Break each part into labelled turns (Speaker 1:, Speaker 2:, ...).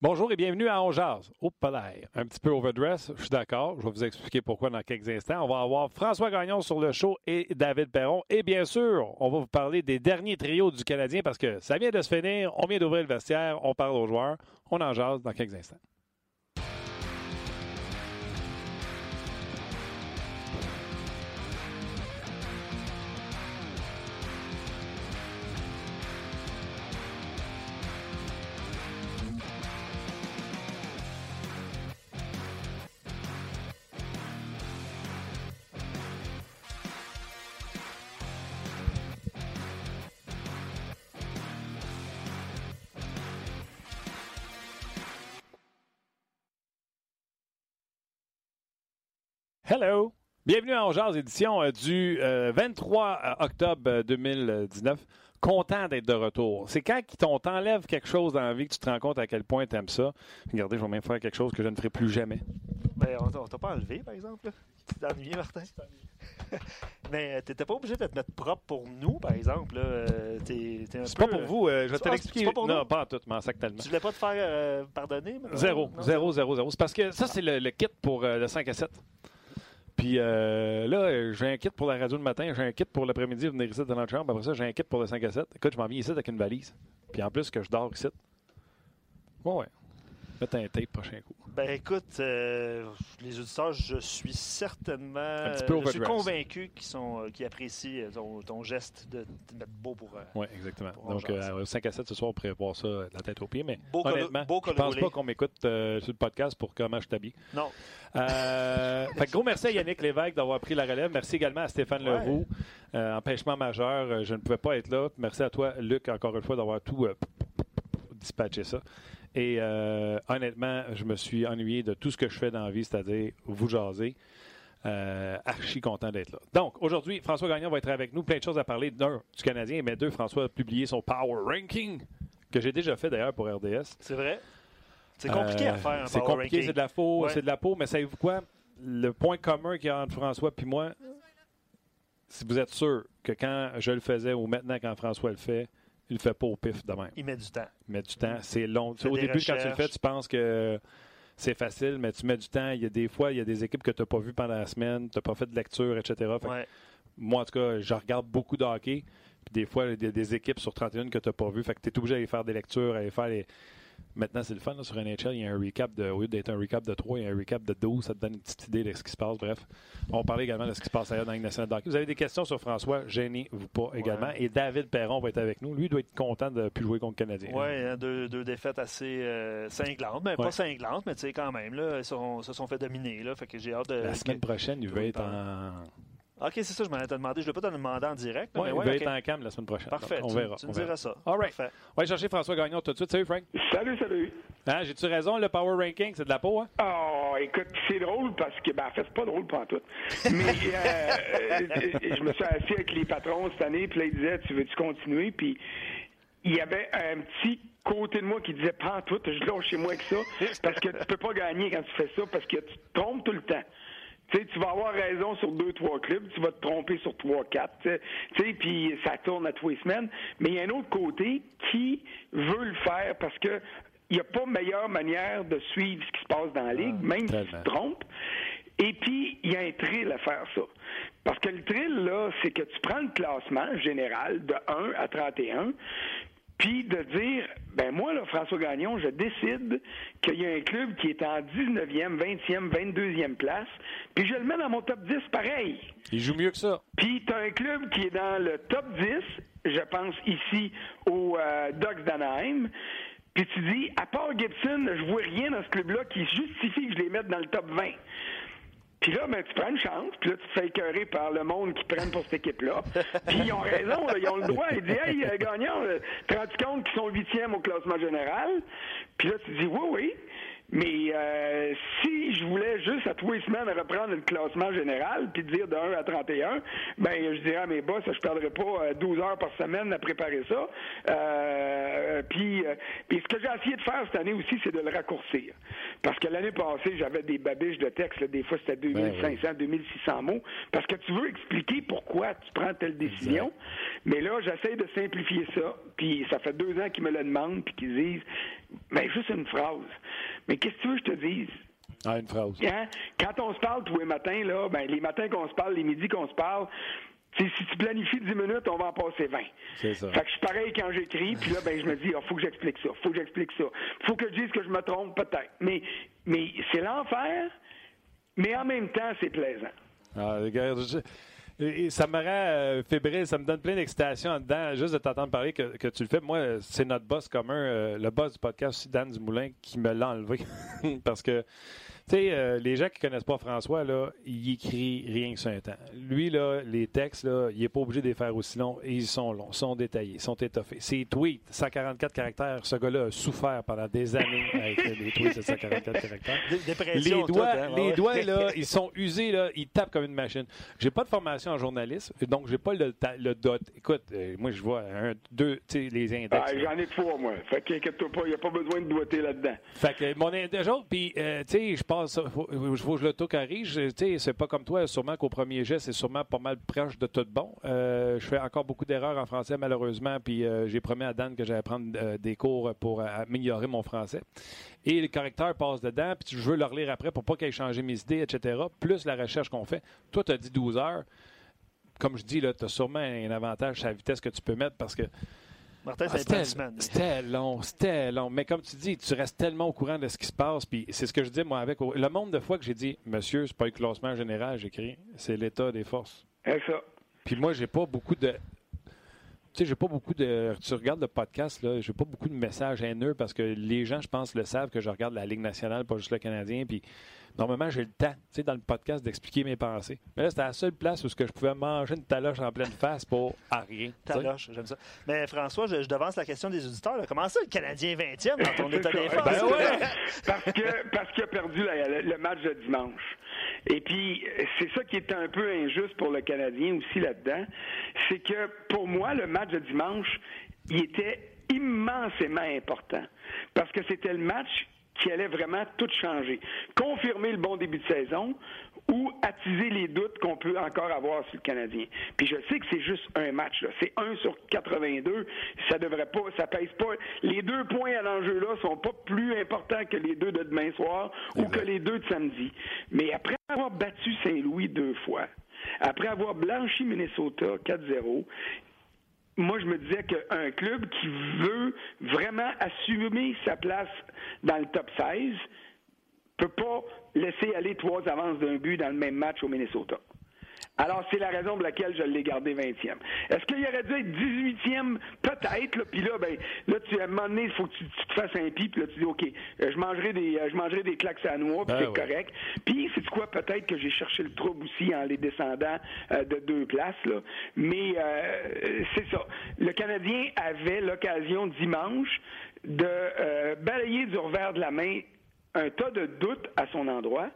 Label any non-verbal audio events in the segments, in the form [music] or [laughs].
Speaker 1: Bonjour et bienvenue à On Jazz. Au palais. Un petit peu overdress, je suis d'accord. Je vais vous expliquer pourquoi dans quelques instants. On va avoir François Gagnon sur le show et David Perron. Et bien sûr, on va vous parler des derniers trios du Canadien parce que ça vient de se finir. On vient d'ouvrir le vestiaire. On parle aux joueurs. On en jase dans quelques instants. Hello! Bienvenue à Jazz, édition euh, du 23 euh, octobre 2019. Content d'être de retour. C'est quand on t'enlève quelque chose dans la vie que tu te rends compte à quel point tu aimes ça? Regardez, je vais même faire quelque chose que je ne ferai plus jamais.
Speaker 2: Ben, on t'a pas enlevé, par exemple. Tu t'es ennuyé, Martin? [laughs] Mais euh, t'étais pas obligé de te mettre propre pour nous, par exemple.
Speaker 1: C'est pas pour vous. je vais te l'expliquer. pas pour non, pas en tout, mais en sac tellement.
Speaker 2: Tu voulais pas te faire pardonner?
Speaker 1: Zéro. Zéro, zéro, zéro. C'est parce que ça, c'est le, kit pour le 5 à 7. Puis euh, là, j'ai un kit pour la radio le matin, j'ai un kit pour l'après-midi, venir ici dans notre chambre. Après ça, j'ai un kit pour le 5 à 7. Écoute, je m'en viens ici avec une valise. Puis en plus, que je dors ici. Ouais, ouais. Mettre un tape prochain coup.
Speaker 2: Ben écoute, euh, les auditeurs, je suis certainement. Un petit peu je suis convaincu qu'ils sont, euh, apprécient euh, ton, geste de te mettre beau pour.
Speaker 1: oui, exactement. Donc, 5 à 7 ce soir, on pourrait voir ça la tête aux pieds. Mais honnêtement, je pense pas qu'on m'écoute sur le podcast pour comment je t'habille.
Speaker 2: Non. [laughs]
Speaker 1: fait gros merci à Yannick Lévesque d'avoir pris la relève. Merci également à Stéphane Leroux. empêchement majeur, je ne pouvais pas être là. Merci à toi, Luc, encore une fois, d'avoir tout dispatché ça. Et euh, honnêtement, je me suis ennuyé de tout ce que je fais dans la vie, c'est-à-dire vous jaser. Euh, archi content d'être là. Donc, aujourd'hui, François Gagnon va être avec nous. Plein de choses à parler. D'un, du Canadien, mais deux, François a publié son Power Ranking, que j'ai déjà fait d'ailleurs pour RDS.
Speaker 2: C'est vrai? C'est compliqué à faire un
Speaker 1: C'est compliqué, c'est de la peau, c'est de la peau, mais savez-vous quoi? Le point commun qu'il y a entre François et moi, si vous êtes sûr que quand je le faisais ou maintenant quand François le fait, il le fait pas au pif de même.
Speaker 2: Il met du temps.
Speaker 1: Il met du temps. C'est long. Au début, quand tu le fais, tu penses que c'est facile, mais tu mets du temps. Il y a des fois, il y a des équipes que tu n'as pas vues pendant la semaine, tu n'as pas fait de lecture, etc. Moi, en tout cas, je regarde beaucoup de hockey. Puis des fois, il y a des équipes sur 31 que tu n'as pas vues. Fait que tu es obligé d'aller faire des lectures, aller faire les, Maintenant, c'est le fun. Là, sur NHL, il y a un recap de. Au lieu d'être un recap de 3, il y a un recap de 12. Ça te donne une petite idée de ce qui se passe. Bref, on parler également de ce qui se passe ailleurs dans la nationale Vous avez des questions sur François, gênez-vous pas également. Et David Perron va être avec nous. Lui, doit être content de ne plus jouer contre le Canadien.
Speaker 2: Oui, hein, deux, deux, défaites assez euh, cinglantes. Mais pas cinglantes, mais tu sais, quand même, là, ils se sont fait dominer. Là, fait que j'ai hâte de.
Speaker 1: La semaine prochaine, il va être en
Speaker 2: OK, c'est ça, je m'en ai demandé. Je ne vais pas te demander en direct.
Speaker 1: Ouais, mais il va être en cam la semaine prochaine.
Speaker 2: Parfait. on verra. Tu me diras ça.
Speaker 1: All right. Parfait. On va chercher François Gagnon tout de suite. Salut, Frank.
Speaker 3: Salut, salut.
Speaker 1: Hein, J'ai-tu raison, le Power Ranking, c'est de la peau, hein?
Speaker 3: Oh, écoute, c'est drôle parce que, ben, en fait, c'est pas drôle pour tout. Mais [laughs] euh, je me suis assis avec les patrons cette année, puis là, ils disaient, tu veux-tu continuer? Puis il y avait un petit côté de moi qui disait, pas tout, je lâche chez moi avec ça, parce que tu peux pas gagner quand tu fais ça, parce que tu te trompes tout le temps. Tu sais, tu vas avoir raison sur deux, trois clubs, tu vas te tromper sur trois, quatre, tu sais, puis ça tourne à tous les semaines. Mais il y a un autre côté qui veut le faire parce que il n'y a pas meilleure manière de suivre ce qui se passe dans la ligue, ah, même si tu te trompes. Et puis, il y a un thrill à faire ça. Parce que le thrill, là, c'est que tu prends le classement général de 1 à 31, puis de dire, ben moi, là, François Gagnon, je décide qu'il y a un club qui est en 19e, 20e, 22e place, puis je le mets dans mon top 10 pareil.
Speaker 1: Il joue mieux que ça.
Speaker 3: Puis tu as un club qui est dans le top 10, je pense ici aux euh, Ducks d'Anaheim, puis tu dis, à part Gibson, je vois rien dans ce club-là qui justifie que je les mette dans le top 20. Puis là, ben, tu prends une chance, puis là, tu te fais écœurer par le monde qui prennent pour cette équipe-là. [laughs] Puis ils ont raison, ils ont le droit. Ils disent, hey, euh, gagnant, euh, te compte qu'ils sont huitièmes au classement général? Puis là, tu dis, oui, oui. Mais euh, si je voulais juste à tous les semaines reprendre le classement général puis dire de 1 à 31, ben je dirais à mes boss, je perdrais pas 12 heures par semaine à préparer ça. Euh, puis, puis ce que j'ai essayé de faire cette année aussi, c'est de le raccourcir. Parce que l'année passée, j'avais des babiches de texte, des fois c'était 2500, 2600 mots, parce que tu veux expliquer pourquoi tu prends telle décision. Mais là, j'essaie de simplifier ça, puis ça fait deux ans qu'ils me le demandent, puis qu'ils disent, mais juste une phrase. Mais qu'est-ce que tu veux que je te dise?
Speaker 1: Ah, une phrase.
Speaker 3: Hein? Quand on se parle tous les matins, là, ben, les matins qu'on se parle, les midis qu'on se parle, si tu planifies 10 minutes, on va en passer 20.
Speaker 1: C'est ça.
Speaker 3: Fait que je suis pareil quand j'écris, puis là, ben, je me dis, il ah, faut que j'explique ça, faut que j'explique ça. faut que je dise que je me trompe, peut-être. Mais, mais c'est l'enfer, mais en même temps, c'est plaisant.
Speaker 1: Ah, regarde, ça me rend euh, fébrile, ça me donne plein d'excitation en dedans, juste de t'entendre parler que, que, tu le fais. Moi, c'est notre boss commun, euh, le boss du podcast aussi, Dan Dumoulin, qui me l'a enlevé. [laughs] Parce que tu sais, euh, les gens qui connaissent pas François, là, il écrit rien que sur un temps. Lui, là, les textes, là, il n'est pas obligé de les faire aussi longs. Et ils sont longs, sont détaillés, sont étoffés. Ses tweets, 144 caractères, ce gars-là a souffert pendant des années avec les tweets de 144 caractères. les doigts, hein, les doigts là, [laughs] ils sont usés, là, ils tapent comme une machine. J'ai pas de formation en journalisme, donc j'ai pas le, le dot. Écoute, euh, moi, je vois un, deux, tu sais, les index.
Speaker 3: Ah, J'en ai trois, moi. Fait qu'inquiète-toi pas, il n'y a pas besoin de doigter là-dedans.
Speaker 1: Fait que mon index, puis, euh, tu sais, je pense il faut, que je le C'est pas comme toi, sûrement qu'au premier geste, c'est sûrement pas mal proche de tout bon. Euh, je fais encore beaucoup d'erreurs en français, malheureusement, puis euh, j'ai promis à Dan que j'allais prendre euh, des cours pour améliorer mon français. Et le correcteur passe dedans, puis je veux le relire après pour pas qu'il ait changé mes idées, etc. Plus la recherche qu'on fait. Toi, tu as dit 12 heures. Comme je dis, tu as sûrement un avantage sur la vitesse que tu peux mettre parce que
Speaker 2: Martin, ah,
Speaker 1: c'était long, c'était long. Mais comme tu dis, tu restes tellement au courant de ce qui se passe. Puis c'est ce que je dis, moi, avec le nombre de fois que j'ai dit, monsieur, c'est pas le classement général, j'écris, c'est l'état des forces.
Speaker 3: C'est ça.
Speaker 1: Puis moi, j'ai pas beaucoup de. Tu sais, j'ai pas beaucoup de. Tu regardes le podcast, là, j'ai pas beaucoup de messages haineux parce que les gens, je pense, le savent que je regarde la Ligue nationale, pas juste le Canadien. Puis Normalement, j'ai le temps, tu sais, dans le podcast, d'expliquer mes pensées. Mais là, c'était la seule place où je pouvais manger une taloche en pleine face pour à rien.
Speaker 2: Taloche, j'aime ça. Mais François, je, devance la question des auditeurs. Comment ça, le Canadien 20e dans ton [laughs] état des
Speaker 3: ben ouais. [laughs] parce que parce qu'il a perdu le match de dimanche. Et puis, c'est ça qui est un peu injuste pour le Canadien aussi là-dedans. C'est que pour moi, le match de dimanche, il était immensément important. Parce que c'était le match qui allait vraiment tout changer. Confirmer le bon début de saison ou attiser les doutes qu'on peut encore avoir sur le Canadien. Puis je sais que c'est juste un match. C'est 1 sur 82. Ça devrait pas, ça pèse pas. Les deux points à l'enjeu là sont pas plus importants que les deux de demain soir ou que les deux de samedi. Mais après avoir battu Saint-Louis deux fois, après avoir blanchi Minnesota 4-0, moi, je me disais qu'un club qui veut vraiment assumer sa place dans le top 16 peut pas laisser aller trois avances d'un but dans le même match au Minnesota. Alors, c'est la raison pour laquelle je l'ai gardé 20e. Est-ce qu'il aurait dû être 18e? Peut-être, puis là, ben, là, tu, à un moment donné, il faut que tu, te fasses un pis, puis là, tu dis, OK, euh, je mangerai des, euh, je mangerai des claques à noix, puis ben c'est correct. Puis, c'est quoi? Peut-être que j'ai cherché le trouble aussi en les descendant euh, de deux places, là. Mais, c'est ça. Le Canadien avait l'occasion dimanche de balayer du revers de la main un tas de doutes à son endroit.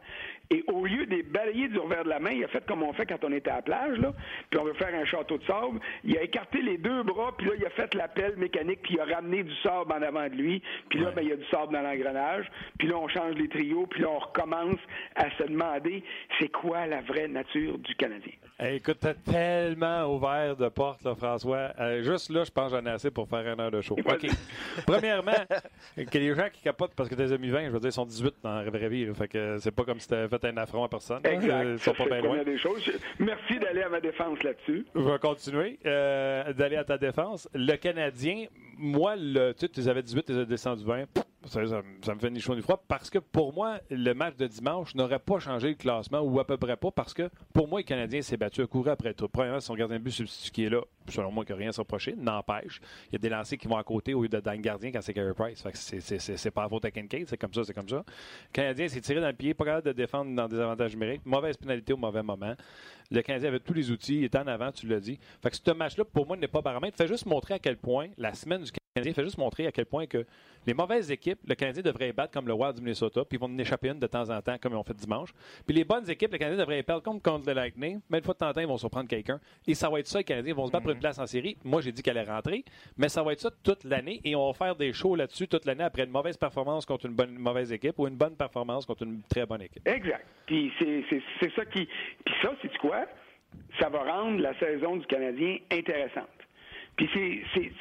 Speaker 3: Et au lieu de balayer du revers de la main, il a fait comme on fait quand on était à la plage, là, puis on veut faire un château de sable. Il a écarté les deux bras, puis là, il a fait l'appel mécanique, puis il a ramené du sable en avant de lui. Puis là, ben, il y a du sable dans l'engrenage. Puis là, on change les trios, puis là, on recommence à se demander c'est quoi la vraie nature du Canadien?
Speaker 1: Hey, écoute, t'as tellement ouvert de portes, là, François. Euh, juste là, je pense que j'en ai assez pour faire un heure de show. OK. Premièrement, [laughs] que les gens qui capotent parce que t'es mis 20, je veux dire, ils sont 18 dans la vraie vie. fait que c'est pas comme si t'avais fait un affront à personne.
Speaker 3: Exact. Ils sont pas bien loin. Des choses. Merci d'aller à ma défense là-dessus.
Speaker 1: Je vais continuer euh, d'aller à ta défense. Le Canadien, moi, le, tu sais, tu avais 18, tu as descendu 20. Ça, me fait ni chaud ni froid parce que pour moi, le match de dimanche n'aurait pas changé le classement ou à peu près pas parce que pour moi, le Canadien s'est battu à courir après tout. Premièrement, son gardien de but substitut qui est là, selon moi, que rien à s'approcher, n'empêche. Il y a des lancers qui vont à côté au lieu de dans gardien quand c'est Carey Price. c'est pas à faute à Kincaid, c'est comme ça, c'est comme ça. Le Canadien s'est tiré dans le pied, pas capable de défendre dans des avantages numériques, mauvaise pénalité au mauvais moment. Le Canadien avait tous les outils, il était en avant, tu l'as dit. Fait que ce match-là, pour moi, n'est pas paramètre. Fait juste montrer à quel point la semaine du Canadien fait juste montrer à quel point que les mauvaises équipes, le Canadien devrait battre comme le Wild du Minnesota, puis ils vont en échapper une de temps en temps, comme ils ont fait dimanche. Puis les bonnes équipes, le Canadien devrait perdre comme contre le Lightning, mais une fois de temps en temps, ils vont surprendre quelqu'un. Et ça va être ça, les Canadiens vont se battre pour une mhm. place en série. Moi, j'ai dit qu'elle allait rentrer, mais ça va être ça toute l'année et on va faire des shows là-dessus toute l'année après une mauvaise performance contre une bonne mauvaise équipe ou une bonne performance contre une très bonne équipe.
Speaker 3: Exact. Puis c'est ça qui. Puis ça, c'est quoi? Ça va rendre la saison du Canadien intéressante. Puis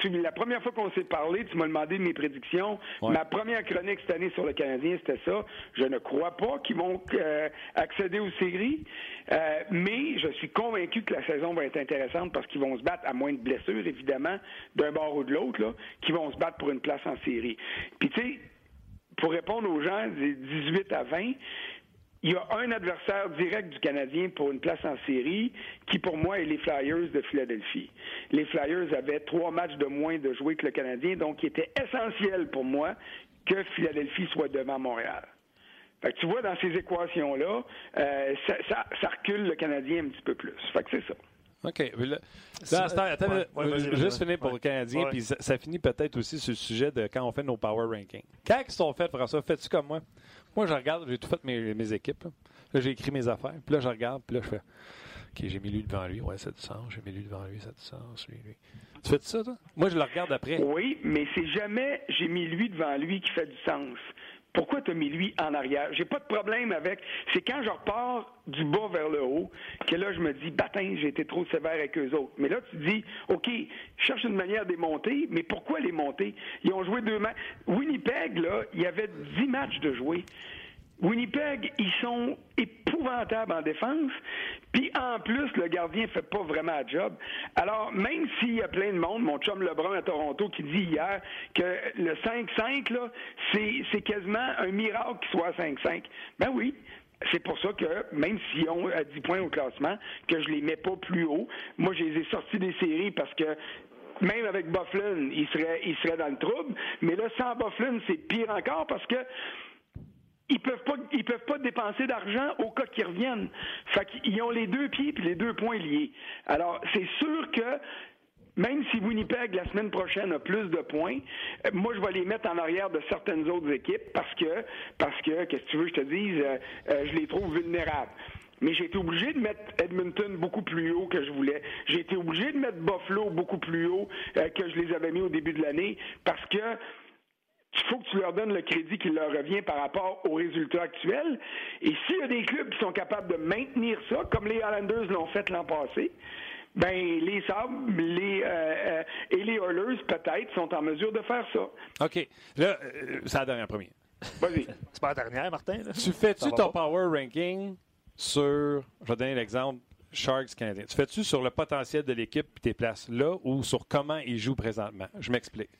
Speaker 3: c'est la première fois qu'on s'est parlé, tu m'as demandé de mes prédictions. Ma première chronique cette année sur le Canadien, c'était ça. Je ne crois pas qu'ils vont euh, accéder aux séries, euh, mais je suis convaincu que la saison va être intéressante parce qu'ils vont se battre, à moins de blessures, évidemment, d'un bord ou de l'autre, là, qu'ils vont se battre pour une place en série. Puis tu sais, pour répondre aux gens des 18 à 20, il y a un adversaire direct du Canadien pour une place en série, qui pour moi est les Flyers de Philadelphie. Les Flyers avaient trois matchs de moins de jouer que le Canadien, donc il était essentiel pour moi que Philadelphie soit devant Montréal. Fait que tu vois, dans ces équations-là, euh, ça, recule le Canadien un petit peu plus. Fait que c'est ça.
Speaker 1: OK. Là, attends, juste finir pour le Canadien, puis ça, finit peut-être aussi sur le sujet de quand on fait nos power rankings. Quand ils sont faits, François, fais-tu comme moi? Moi, je regarde, j'ai tout fait mes, mes équipes. Là, j'ai écrit mes affaires. Puis là, je regarde, puis là, je fais OK, j'ai mis lui devant lui. Ouais, ça a du sens. J'ai mis lui devant lui, ça a du sens. Lui, lui. Tu fais ça, toi? Moi, je le regarde après.
Speaker 3: Oui, mais c'est jamais j'ai mis lui devant lui qui fait du sens. Pourquoi tu as mis lui en arrière? J'ai pas de problème avec. C'est quand je repars du bas vers le haut que là, je me dis, bâtin, j'ai été trop sévère avec eux autres. Mais là, tu dis, OK, cherche une manière de les monter, mais pourquoi les monter? Ils ont joué deux matchs. Winnipeg, là, il y avait dix matchs de jouer. Winnipeg, ils sont épouvantables en défense. Puis en plus, le gardien fait pas vraiment le job. Alors, même s'il y a plein de monde, mon chum Lebrun à Toronto qui dit hier que le 5-5, là, c'est quasiment un miracle qu'il soit 5-5. Ben oui, c'est pour ça que, même s'ils ont 10 points au classement, que je les mets pas plus haut. Moi, je les ai sortis des séries parce que même avec Bufflin, ils seraient, ils seraient dans le trouble. Mais là, sans Bufflin, c'est pire encore parce que ils peuvent pas ils peuvent pas dépenser d'argent au cas qu'ils reviennent. Fait qu'ils ont les deux pieds puis les deux points liés. Alors, c'est sûr que même si Winnipeg la semaine prochaine a plus de points, euh, moi je vais les mettre en arrière de certaines autres équipes parce que parce que qu'est-ce que tu veux que je te dise, euh, euh, je les trouve vulnérables. Mais j'ai été obligé de mettre Edmonton beaucoup plus haut que je voulais. J'ai été obligé de mettre Buffalo beaucoup plus haut que je les avais mis au début de l'année parce que il faut que tu leur donnes le crédit qui leur revient par rapport aux résultats actuels. Et s'il y a des clubs qui sont capables de maintenir ça, comme les Islanders l'ont fait l'an passé, ben les Sabres les, euh, euh, et les Oilers, peut-être, sont en mesure de faire ça.
Speaker 1: OK. Là, euh, c'est la dernière première.
Speaker 3: Vas-y. [laughs]
Speaker 2: c'est pas la dernière, Martin.
Speaker 1: Tu fais-tu ton power ranking sur, je vais donner l'exemple, Sharks Canadiens. Tu fais-tu sur le potentiel de l'équipe et tes places là ou sur comment ils jouent présentement? Je m'explique.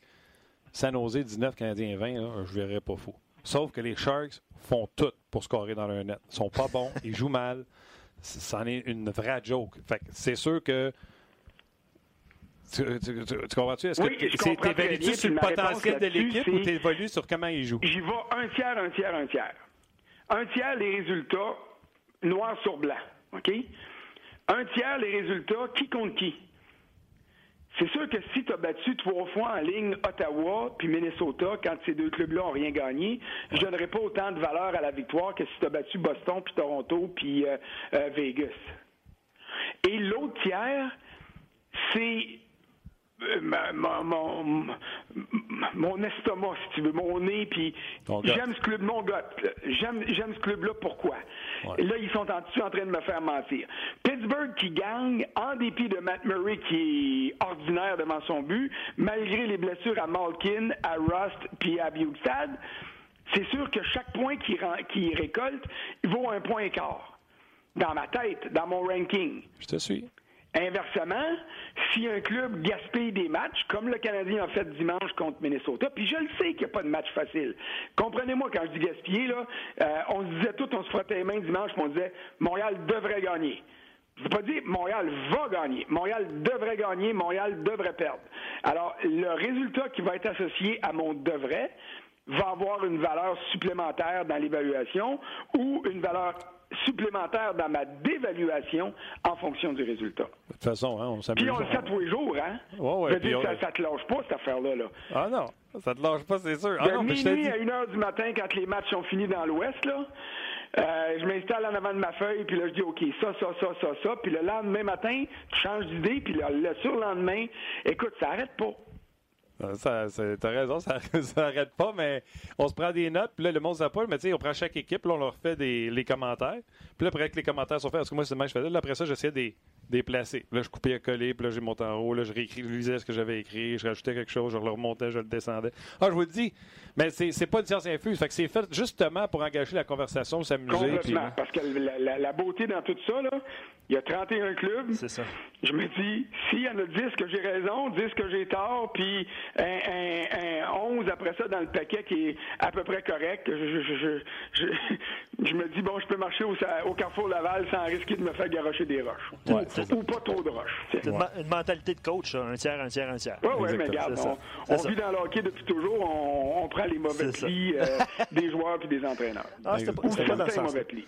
Speaker 1: San Jose 19, Canadiens 20, là, je verrais pas fou. Sauf que les Sharks font tout pour scorer dans leur net. Ils sont pas bons, ils jouent mal. C'en est une vraie joke. Fait c'est sûr que tu, comprends-tu? Est-ce
Speaker 3: oui,
Speaker 1: que tu sur le potentiel de l'équipe ou tu évolues sur comment ils jouent?
Speaker 3: J'y vais un tiers, un tiers, un tiers. Un tiers, les résultats noir sur blanc. OK? Un tiers, les résultats qui compte qui? C'est sûr que si tu as battu trois fois en ligne Ottawa puis Minnesota quand ces deux clubs-là n'ont rien gagné, je donnerais pas autant de valeur à la victoire que si tu as battu Boston puis Toronto puis euh, euh, Vegas. Et l'autre tiers, c'est mon, mon, estomac, si tu veux, mon nez, puis j'aime ce club, mon gars, j'aime, j'aime ce club-là, pourquoi? Là, ils sont en, en train de me faire mentir. Pittsburgh qui gagne, en dépit de Matt Murray qui est ordinaire devant son but, malgré les blessures à Malkin, à Rust, puis à Bugstad, c'est sûr que chaque point qu'il, qu'il récolte, il vaut un point quart. Dans ma tête, dans mon ranking.
Speaker 1: Je te suis.
Speaker 3: Inversement, si un club gaspille des matchs, comme le Canadien a fait dimanche contre Minnesota, puis je le sais qu'il n'y a pas de match facile. Comprenez-moi quand je dis gaspiller, là, euh, on se disait tout, on se frottait les mains dimanche, puis on disait Montréal devrait gagner. Je ne veux pas dire Montréal va gagner. Montréal devrait gagner, Montréal devrait perdre. Alors, le résultat qui va être associé à mon devrait va avoir une valeur supplémentaire dans l'évaluation ou une valeur supplémentaire dans ma dévaluation en fonction du résultat.
Speaker 1: De toute façon, hein, on s'amuse.
Speaker 3: Puis on le fait tous les jours, hein?
Speaker 1: Ouais,
Speaker 3: ça, ça te lâche pas, cette affaire-là. Là.
Speaker 1: Ah non, ça te lâche pas, c'est sûr. Ah,
Speaker 3: de minuit à 1 heure du matin, quand les matchs sont finis dans l'Ouest, là, euh, je m'installe en avant de ma feuille, puis là, je dis, OK, ça, ça, ça, ça, ça. Puis le lendemain matin, tu changes d'idée, puis le, le surlendemain, écoute, ça arrête pas.
Speaker 1: Ça, t'as raison, ça [laughs] n'arrête pas, mais on se prend des notes, puis là, le monde ne pas, mais tu sais, on prend chaque équipe, là, on leur fait des, les commentaires. Puis là, après que les commentaires sont faits, parce que moi, c'est le même que je faisais, là, après ça, j'essayais des, déplacer. Là, je coupais à coller, puis là, j'ai monté en haut, là, je réécrivais ce que j'avais écrit, je rajoutais quelque chose, je le remontais, je le descendais. Ah, je vous le dis, mais c'est pas une science infuse, fait que c'est fait justement pour engager la conversation, s'amuser.
Speaker 3: Complètement, parce que la, la, beauté dans tout ça, là, il y a 31 clubs.
Speaker 2: C'est ça.
Speaker 3: Je me dis, s'il y en a 10 que j'ai raison, 10 que j'ai tort, puis un, 11 après ça dans le paquet qui est à peu près correct, je, je, [laughs] me dis, bon, je peux marcher au, au, Carrefour Laval sans risquer de me faire garocher des roches. ou pas trop de roches.
Speaker 2: C'est une, mentalité de coach, un tiers, un tiers, un tiers.
Speaker 3: Oui, oui, mais regarde, on, vit dans le hockey depuis toujours, on, prend les mauvais plis euh, [laughs] des joueurs puis des entraîneurs. Ah, ou certains mauvais plis.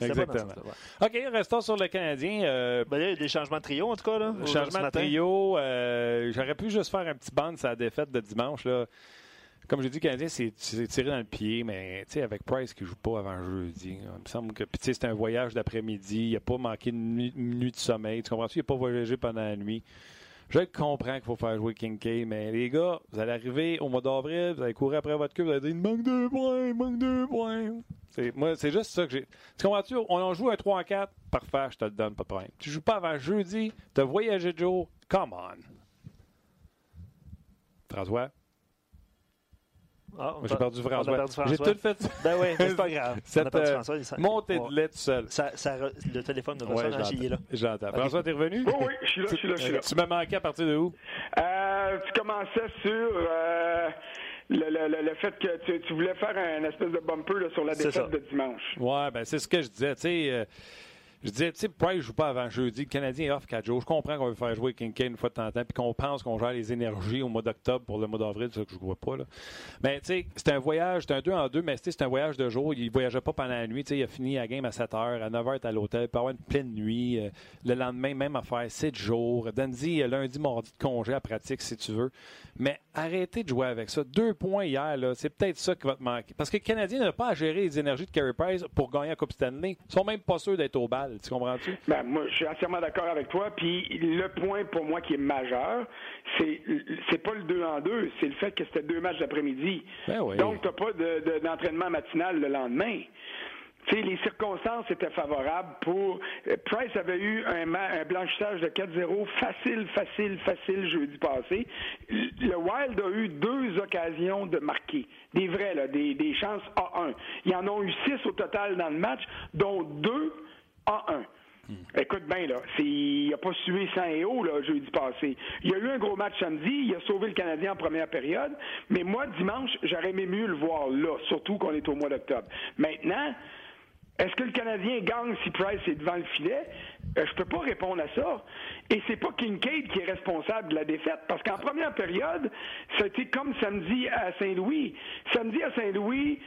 Speaker 1: Exactement. OK, restons sur le Canadien. Euh,
Speaker 2: ben, il y a des changements de trio, en tout cas. Là,
Speaker 1: changement de trio. Euh, j'aurais pu juste faire un petit band sur la défaite de dimanche. Là. Comme j'ai dit, le Canadien s'est tiré dans le pied, mais avec Price qui ne joue pas avant jeudi, il me semble que c'est un voyage d'après-midi. Il n'a pas manqué de nuit, de sommeil. Tu comprends-tu? Il n'a pas voyagé pendant la nuit. Je comprends qu'il faut faire jouer Kincaid, mais les gars, vous allez arriver au mois d'avril, vous allez courir après votre queue, vous allez dire manque deux points, manque deux points. Moi, c'est juste ça que j'ai. Tu comprends-tu? On en joue un 3 en 4, parfait, je te le donne, pas de problème. Tu joues pas avant jeudi, tu as voyagé de jour, come on. François?
Speaker 2: Ah,
Speaker 1: j'ai perdu François. J'ai tout fait.
Speaker 2: Ben oui, c'est pas grave. [laughs]
Speaker 1: Cette euh, montée de lait tout seul.
Speaker 2: Ça, ça, le téléphone de François, ouais, il est là.
Speaker 1: J'entends. Okay. François, t'es revenu?
Speaker 3: Oui, oui, je suis là, je suis là, je suis là. [laughs]
Speaker 1: Tu m'as manqué à partir de où?
Speaker 3: Euh, tu commençais sur... Euh, le, le, le, fait que tu, tu, voulais faire un espèce de bumper là, sur la défaite de dimanche.
Speaker 1: Ouais, ben c'est ce que je disais. Tu sais, euh, je disais, tu sais, Price joue pas avant jeudi? Le Canadien est off 4 jours. Je comprends qu'on veut faire jouer Kincaid une fois de temps en temps, puis qu'on pense qu'on gère les énergies au mois d'octobre pour le mois d'avril, c'est ça que je ne vois pas. Là. Mais tu sais, c'est un voyage, c'est un 2 en 2, mais c'est un voyage de jour. Il ne voyageait pas pendant la nuit. Tu il a fini la game à 7 h, à 9 h, à l'hôtel, peut avoir une pleine nuit. Euh, le lendemain, même affaire, 7 jours. Dandy, lundi, mardi de congé à pratique, si tu veux. Mais arrêtez de jouer avec ça. Deux points hier, c'est peut-être ça qui va te manquer. Parce que le Canadien n'a pas à gérer les énergies de Carey Price pour gagner la Coupe Stanley. Ils sont même pas sûrs d'être au bal. Tu comprends-tu?
Speaker 3: Ben, moi, je suis entièrement d'accord avec toi. Puis le point pour moi qui est majeur, c'est c'est pas le 2 en 2, c'est le fait que c'était deux matchs d'après-midi.
Speaker 1: Ben oui.
Speaker 3: Donc, tu n'as pas d'entraînement matinal le lendemain les circonstances étaient favorables pour. Price avait eu un, blanchissage de 4-0 facile, facile, facile jeudi passé. Le Wild a eu deux occasions de marquer. Des vrais, là, des, des chances A1. Ils en ont eu six au total dans le match, dont deux A1. Hmm. Écoute bien, là, il n'a pas sué sans et haut, là, jeudi passé. Il y a eu un gros match samedi, il a sauvé le Canadien en première période, mais moi, dimanche, j'aurais aimé mieux le voir là, surtout qu'on est au mois d'octobre. Maintenant, est-ce que le Canadien gagne si Price est devant le filet? Euh, je peux pas répondre à ça. Et c'est pas Kincaid qui est responsable de la défaite, parce qu'en première période, c'était comme samedi à Saint-Louis. Samedi à Saint-Louis,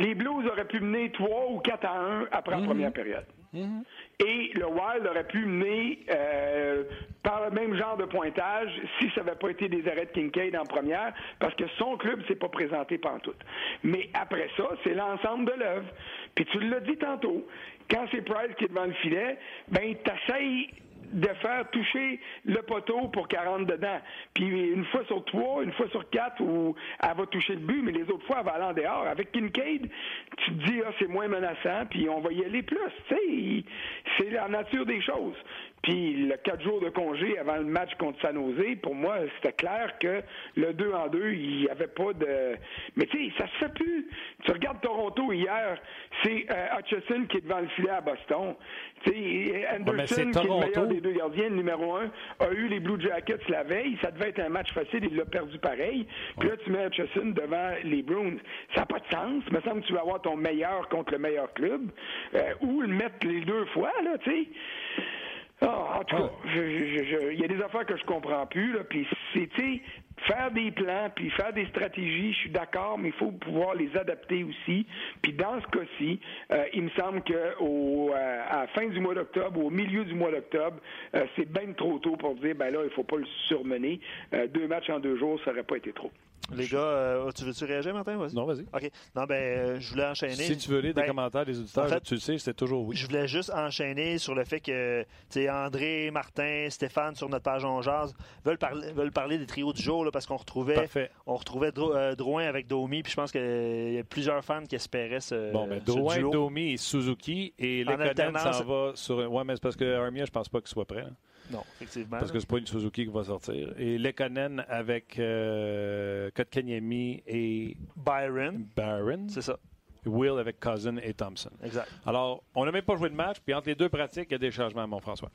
Speaker 3: les Blues auraient pu mener 3 ou 4 à 1 après la mhm. première période. Mhm. Et le Wild aurait pu mener euh, par le même genre de pointage si ça n'avait pas été des arrêts de Kincaid en première, parce que son club s'est pas présenté tout. Mais après ça, c'est l'ensemble de l'œuvre. Puis tu l'as dit tantôt, quand c'est Price qui est devant le filet, ben t'essayes de faire toucher le poteau pour qu'elle rentre dedans. Puis une fois sur trois, une fois sur quatre, où elle va toucher le but, mais les autres fois, elle va aller en dehors. Avec Kincaid, tu te dis, ah, c'est moins menaçant, puis on va y aller plus. Tu sais, c'est la nature des choses. Puis le quatre jours de congé avant le match contre San Jose, pour moi, c'était clair que le 2 en 2, il n'y avait pas de. Mais tu sais, ça se fait plus. Tu regardes Toronto hier, c'est euh, Hutchison qui est devant le filet à Boston. Tu sais, Anderson, qui est le meilleur des deux gardiens, le numéro un, a eu les Blue Jackets la veille. Ça devait être un match facile, il l'a perdu pareil. Puis là, tu mets Hutchison devant les Bruins. Ça n'a pas de sens. Il me semble que tu vas avoir ton meilleur contre le meilleur club. Euh, ou le mettre les deux fois, là, tu sais. Ah, en tout cas, il y a des affaires que je comprends plus, là, puis c'est, faire des plans, puis faire des stratégies, je suis d'accord, mais il faut pouvoir les adapter aussi. Puis dans ce cas-ci, euh, il me semble que euh, à la fin du mois d'octobre, au milieu du mois d'octobre, euh, c'est bien trop tôt pour dire, ben là, il faut pas le surmener. deux matchs en deux jours, ça aurait pas été trop.
Speaker 2: Les gars, euh, tu veux-tu réagir, Martin?
Speaker 1: Non, vas-y.
Speaker 2: OK. Non, ben, euh, je voulais enchaîner.
Speaker 1: Si tu veux lire des ben, commentaires des auditeurs, tu le sais, c'est toujours oui.
Speaker 2: Je voulais juste enchaîner sur le fait que, tu sais, André, Martin, Stéphane, sur notre page On Jazz, veulent, parler, veulent parler des trios du jour, là, parce qu'on retrouvait, on retrouvait euh, Drouin avec Domi, puis je pense qu'il y a plusieurs fans qui espéraient ce.
Speaker 1: Bon, mais ben, Drouin, Domi et Suzuki, et Lekonen s'en va sur. Ouais, mais c'est parce que Armia, je pense pas qu'il soit prêt.
Speaker 2: Non, effectivement.
Speaker 1: Parce que c'est pas une Suzuki qui va sortir. Et Lekonen avec euh, Kotkaniemi et
Speaker 2: Byron.
Speaker 1: Byron.
Speaker 2: C'est ça.
Speaker 1: Will avec Cousin et Thompson.
Speaker 2: Exact.
Speaker 1: Alors, on n'a même pas joué de match, puis entre les deux pratiques, il y a des changements, mon François.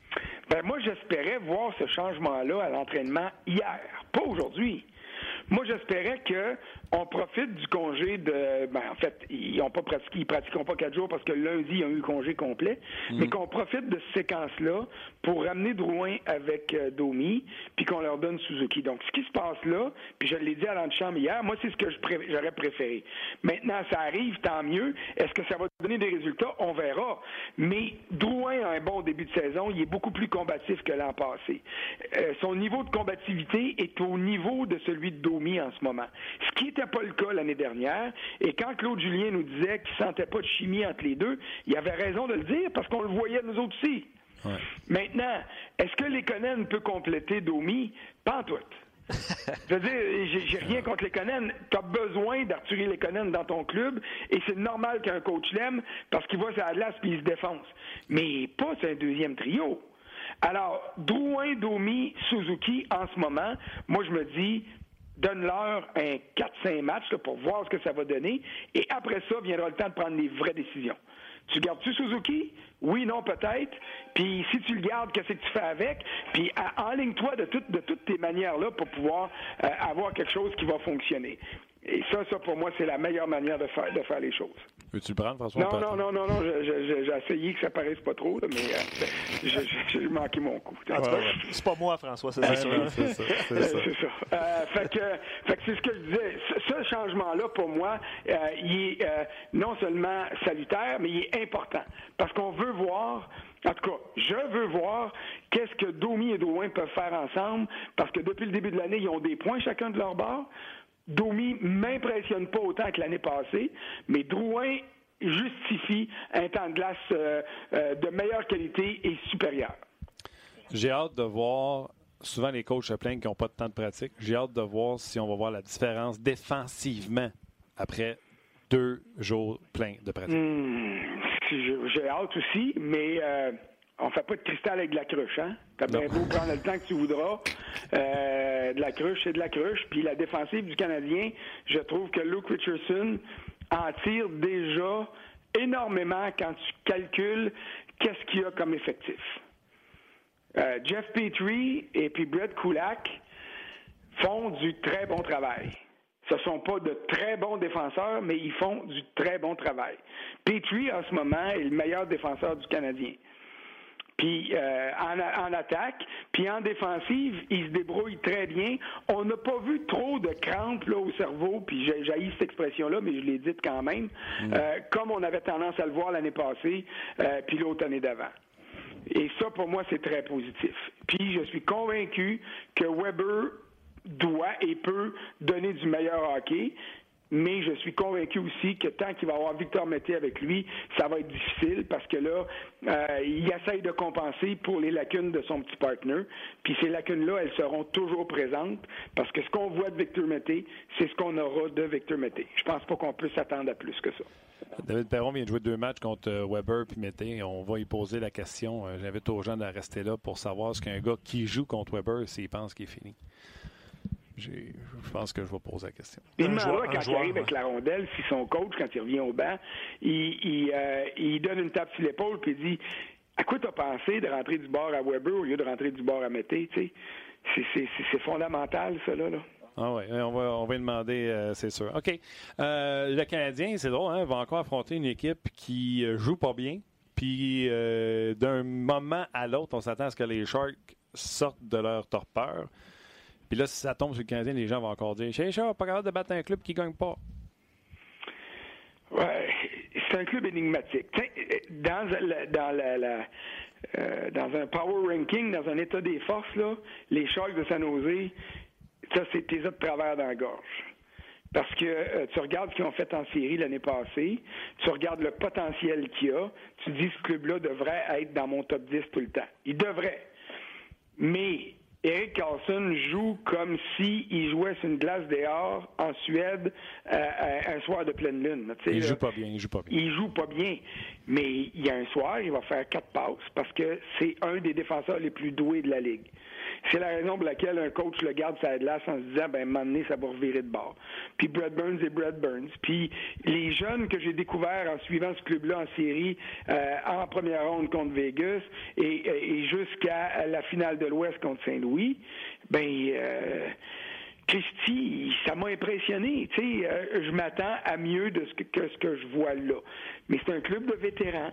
Speaker 3: Ben, moi, j'espérais voir ce changement-là à l'entraînement hier, pas aujourd'hui. Moi, j'espérais que on profite du congé de. Ben, en fait, ils ont pas pratiqué, ils pratiqueront pas quatre jours parce que lundi, ils ont eu congé complet, mm. mais qu'on profite de cette séquence-là pour ramener Drouin avec euh, Domi, puis qu'on leur donne Suzuki. Donc, ce qui se passe là, puis je l'ai dit à l'antichambre hier, moi, c'est ce que j'aurais préféré. Maintenant, ça arrive, tant mieux. Est-ce que ça va donner des résultats? On verra. Mais Drouin a un bon début de saison. Il est beaucoup plus combatif que l'an passé. Euh, son niveau de combativité est au niveau de celui de Domi en ce moment. Ce qui n'était pas le cas l'année dernière. Et quand Claude Julien nous disait qu'il ne sentait pas de chimie entre les deux, il avait raison de le dire parce qu'on le voyait nous autres aussi. Maintenant, est-ce que Lekonen peut compléter Domi? Pas en tout. [laughs] Je veux dire, j'ai rien contre Lekonen. Tu as besoin d'Arthur Lekonen dans ton club et c'est normal qu'un coach l'aime parce qu'il voit sa glace puis il se défonce. Mais pas c'est un deuxième trio. Alors, Drouin, Domi, Suzuki, en ce moment, moi je me dis, donne-leur un 4-5 matchs pour voir ce que ça va donner. Et après ça, viendra le temps de prendre les vraies décisions. Tu gardes-tu Suzuki? Oui, non, peut-être. Puis si tu le gardes, qu'est-ce que tu fais avec? Puis enligne-toi de, de toutes tes manières-là pour pouvoir euh, avoir quelque chose qui va fonctionner. Et ça, ça pour moi, c'est la meilleure manière de faire, de faire les choses.
Speaker 1: Veux-tu le prendre, François?
Speaker 3: Non, non, non, non, non, j'ai essayé que ça paraisse pas trop, mais euh, j'ai manqué mon coup.
Speaker 2: En tout cas, c'est pas moi, François, c'est ça. [laughs]
Speaker 1: c'est ça. C'est ça.
Speaker 3: Euh, fait que, c'est ce que je disais. Ce, changement-là, pour moi, euh, il est euh, non seulement salutaire, mais il est important. Parce qu'on veut voir en tout cas, je veux voir qu'est-ce que Domi et Drouin peuvent faire ensemble, parce que depuis le début de l'année, ils ont des points chacun de leur bord. Domi m'impressionne pas autant que l'année passée, mais Drouin justifie un temps de glace euh, euh, de meilleure qualité et supérieur.
Speaker 1: J'ai hâte de voir. Souvent, les coachs se plaignent qu'ils n'ont pas de temps de pratique. J'ai hâte de voir si on va voir la différence défensivement après deux jours pleins de pratique.
Speaker 3: Hmm, j'ai hâte aussi, mais euh, on fait pas de cristal avec de la cruche, hein? T'as bien beau prendre le temps que tu voudras. Euh, de la cruche, c'est de la cruche. Puis la défensive du Canadien, je trouve que Luke Richardson en tire déjà énormément quand tu calcules qu'est-ce qu'il y a comme effectif. Euh, Jeff Petrie et puis Brett Kulak font du très bon travail. Ce ne sont pas de très bons défenseurs, mais ils font du très bon travail. Petrie, en ce moment, est le meilleur défenseur du Canadien puis euh, en, attaque, puis en défensive, il se débrouille très bien. On n'a pas vu trop de crampes là, au cerveau, puis j'ai cette expression-là, mais je l'ai dite quand même, mm. euh, comme on avait tendance à le voir l'année passée, euh, puis l'autre année d'avant. Et ça, pour moi, c'est très positif. Puis je suis convaincu que Weber doit et peut donner du meilleur hockey mais je suis convaincu aussi que tant qu'il va avoir Victor Mété avec lui, ça va être difficile parce que là, euh, il essaye de compenser pour les lacunes de son petit partner. Puis ces lacunes-là, elles seront toujours présentes parce que ce qu'on voit de Victor Mété, c'est ce qu'on aura de Victor Mété. Je pense pas qu'on peut s'attendre à plus que ça.
Speaker 1: David Perron vient de jouer deux matchs contre euh, Weber puis Mété. On va y poser la question. Euh, j'invite aux gens de rester là pour savoir ce qu'un gars qui joue contre Weber, s'il pense qu'il est fini je pense que je vais poser la question.
Speaker 3: Il quand il arrive avec la rondelle, si son coach, quand il revient au banc, il, euh, donne une tape sur l'épaule et il dit À quoi tu as pensé de rentrer du bord à Weber au lieu de rentrer du bord à Mété C'est fondamental, ça, là.
Speaker 1: Ah oui, on va, on va lui demander, euh, c'est sûr. OK. Euh, le Canadien, c'est drôle, hein, va encore affronter une équipe qui joue pas bien, Puis euh, d'un moment à l'autre, on s'attend à ce que les Sharks sortent de leur torpeur. Puis là, si ça tombe sur le Canadien, les gens vont encore dire Chez pas capable de battre un club qui ne gagne pas.
Speaker 3: Ouais, c'est un club énigmatique. dans, la, euh, dans un power ranking, dans un état des forces, là, les Sharks de San Jose, ça, c'est tes autres travers dans la gorge. Parce que euh, tu regardes ce qu'ils ont fait en série l'année passée, tu regardes le potentiel qu'il y a, tu dis ce club-là devrait être dans mon top 10 tout le temps. Il devrait. Mais Eric Carlson joue comme s'il jouait sur une glace dehors en Suède euh, un soir de pleine lune.
Speaker 1: Il joue pas bien, il joue pas bien.
Speaker 3: Il joue pas bien. Mais il y a un soir, il va faire quatre passes parce que c'est un des défenseurs les plus doués de la Ligue. C'est la raison pour laquelle un coach le garde sa glace en se disant, ben, moment ça va revirer de bord. Puis Brad Burns et Brad Burns. Puis les jeunes que j'ai découverts en suivant ce club-là en série, euh, en première ronde contre Vegas et, jusqu'à la finale de l'Ouest contre Saint-Louis, ben, euh, Christy, ça m'a impressionné. Tu sais, euh, je m'attends à mieux de ce que, ce que je vois là. Mais c'est un club de vétérans.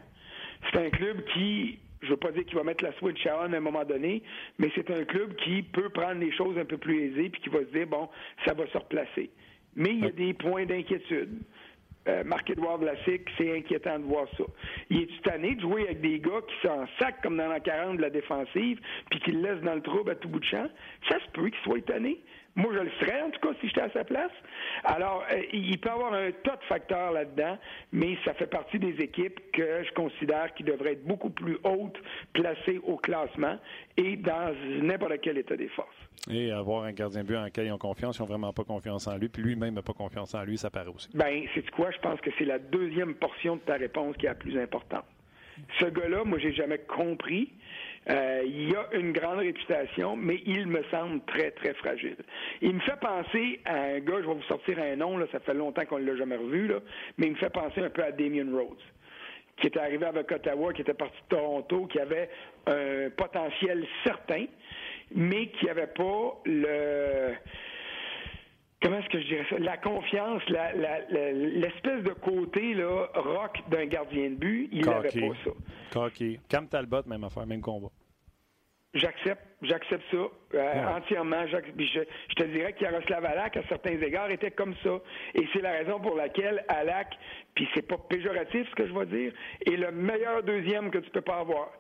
Speaker 3: C'est un club qui je veux pas dire qu'il va mettre la switch on à un moment donné, mais c'est un club qui peut prendre les choses un peu plus aisées puis qui va se dire bon, ça va se replacer. Mais il y a des points d'inquiétude. Euh, Marc-Édouard Vlasic, c'est inquiétant de voir ça. Il est tanné de jouer avec des gars qui sont en sac comme dans la 40 de la défensive, puis qui le laissent dans le trouble à tout bout de champ? Ça se peut qu'il soit étonné. Moi, je le serais, en tout cas, si j'étais à sa place. Alors, euh, il peut y avoir un tas de facteurs là-dedans, mais ça fait partie des équipes que je considère qui devraient être beaucoup plus hautes placées au classement et dans n'importe quel état des forces.
Speaker 1: Et avoir un gardien de but en lequel ils ont confiance, ils n'ont vraiment pas confiance en lui, puis lui-même n'a pas confiance en lui, ça paraît aussi.
Speaker 3: Ben, c'est quoi? Je pense que c'est la deuxième portion de ta réponse qui est la plus importante. Ce gars-là, moi, j'ai jamais compris. Euh, il a une grande réputation, mais il me semble très, très fragile. Il me fait penser à un gars, je vais vous sortir un nom, là, ça fait longtemps qu'on ne l'a jamais revu, là, mais il me fait penser un peu à Damien Rhodes qui était arrivé avec Ottawa, qui était parti de Toronto, qui avait un potentiel certain, mais qui n'avait pas le comment est-ce que je dirais ça? La confiance, l'espèce de côté là, rock d'un gardien de but, il n'avait pas ça.
Speaker 1: Cocky. Cam Talbot, même affaire, même combat.
Speaker 3: J'accepte, j'accepte ça euh, entièrement. Je, je, te dirais qu'Yaroslav Alak, à certains égards, était comme ça. Et c'est la raison pour laquelle Alak, puis c'est pas péjoratif ce que je vais dire, est le meilleur deuxième que tu peux pas avoir.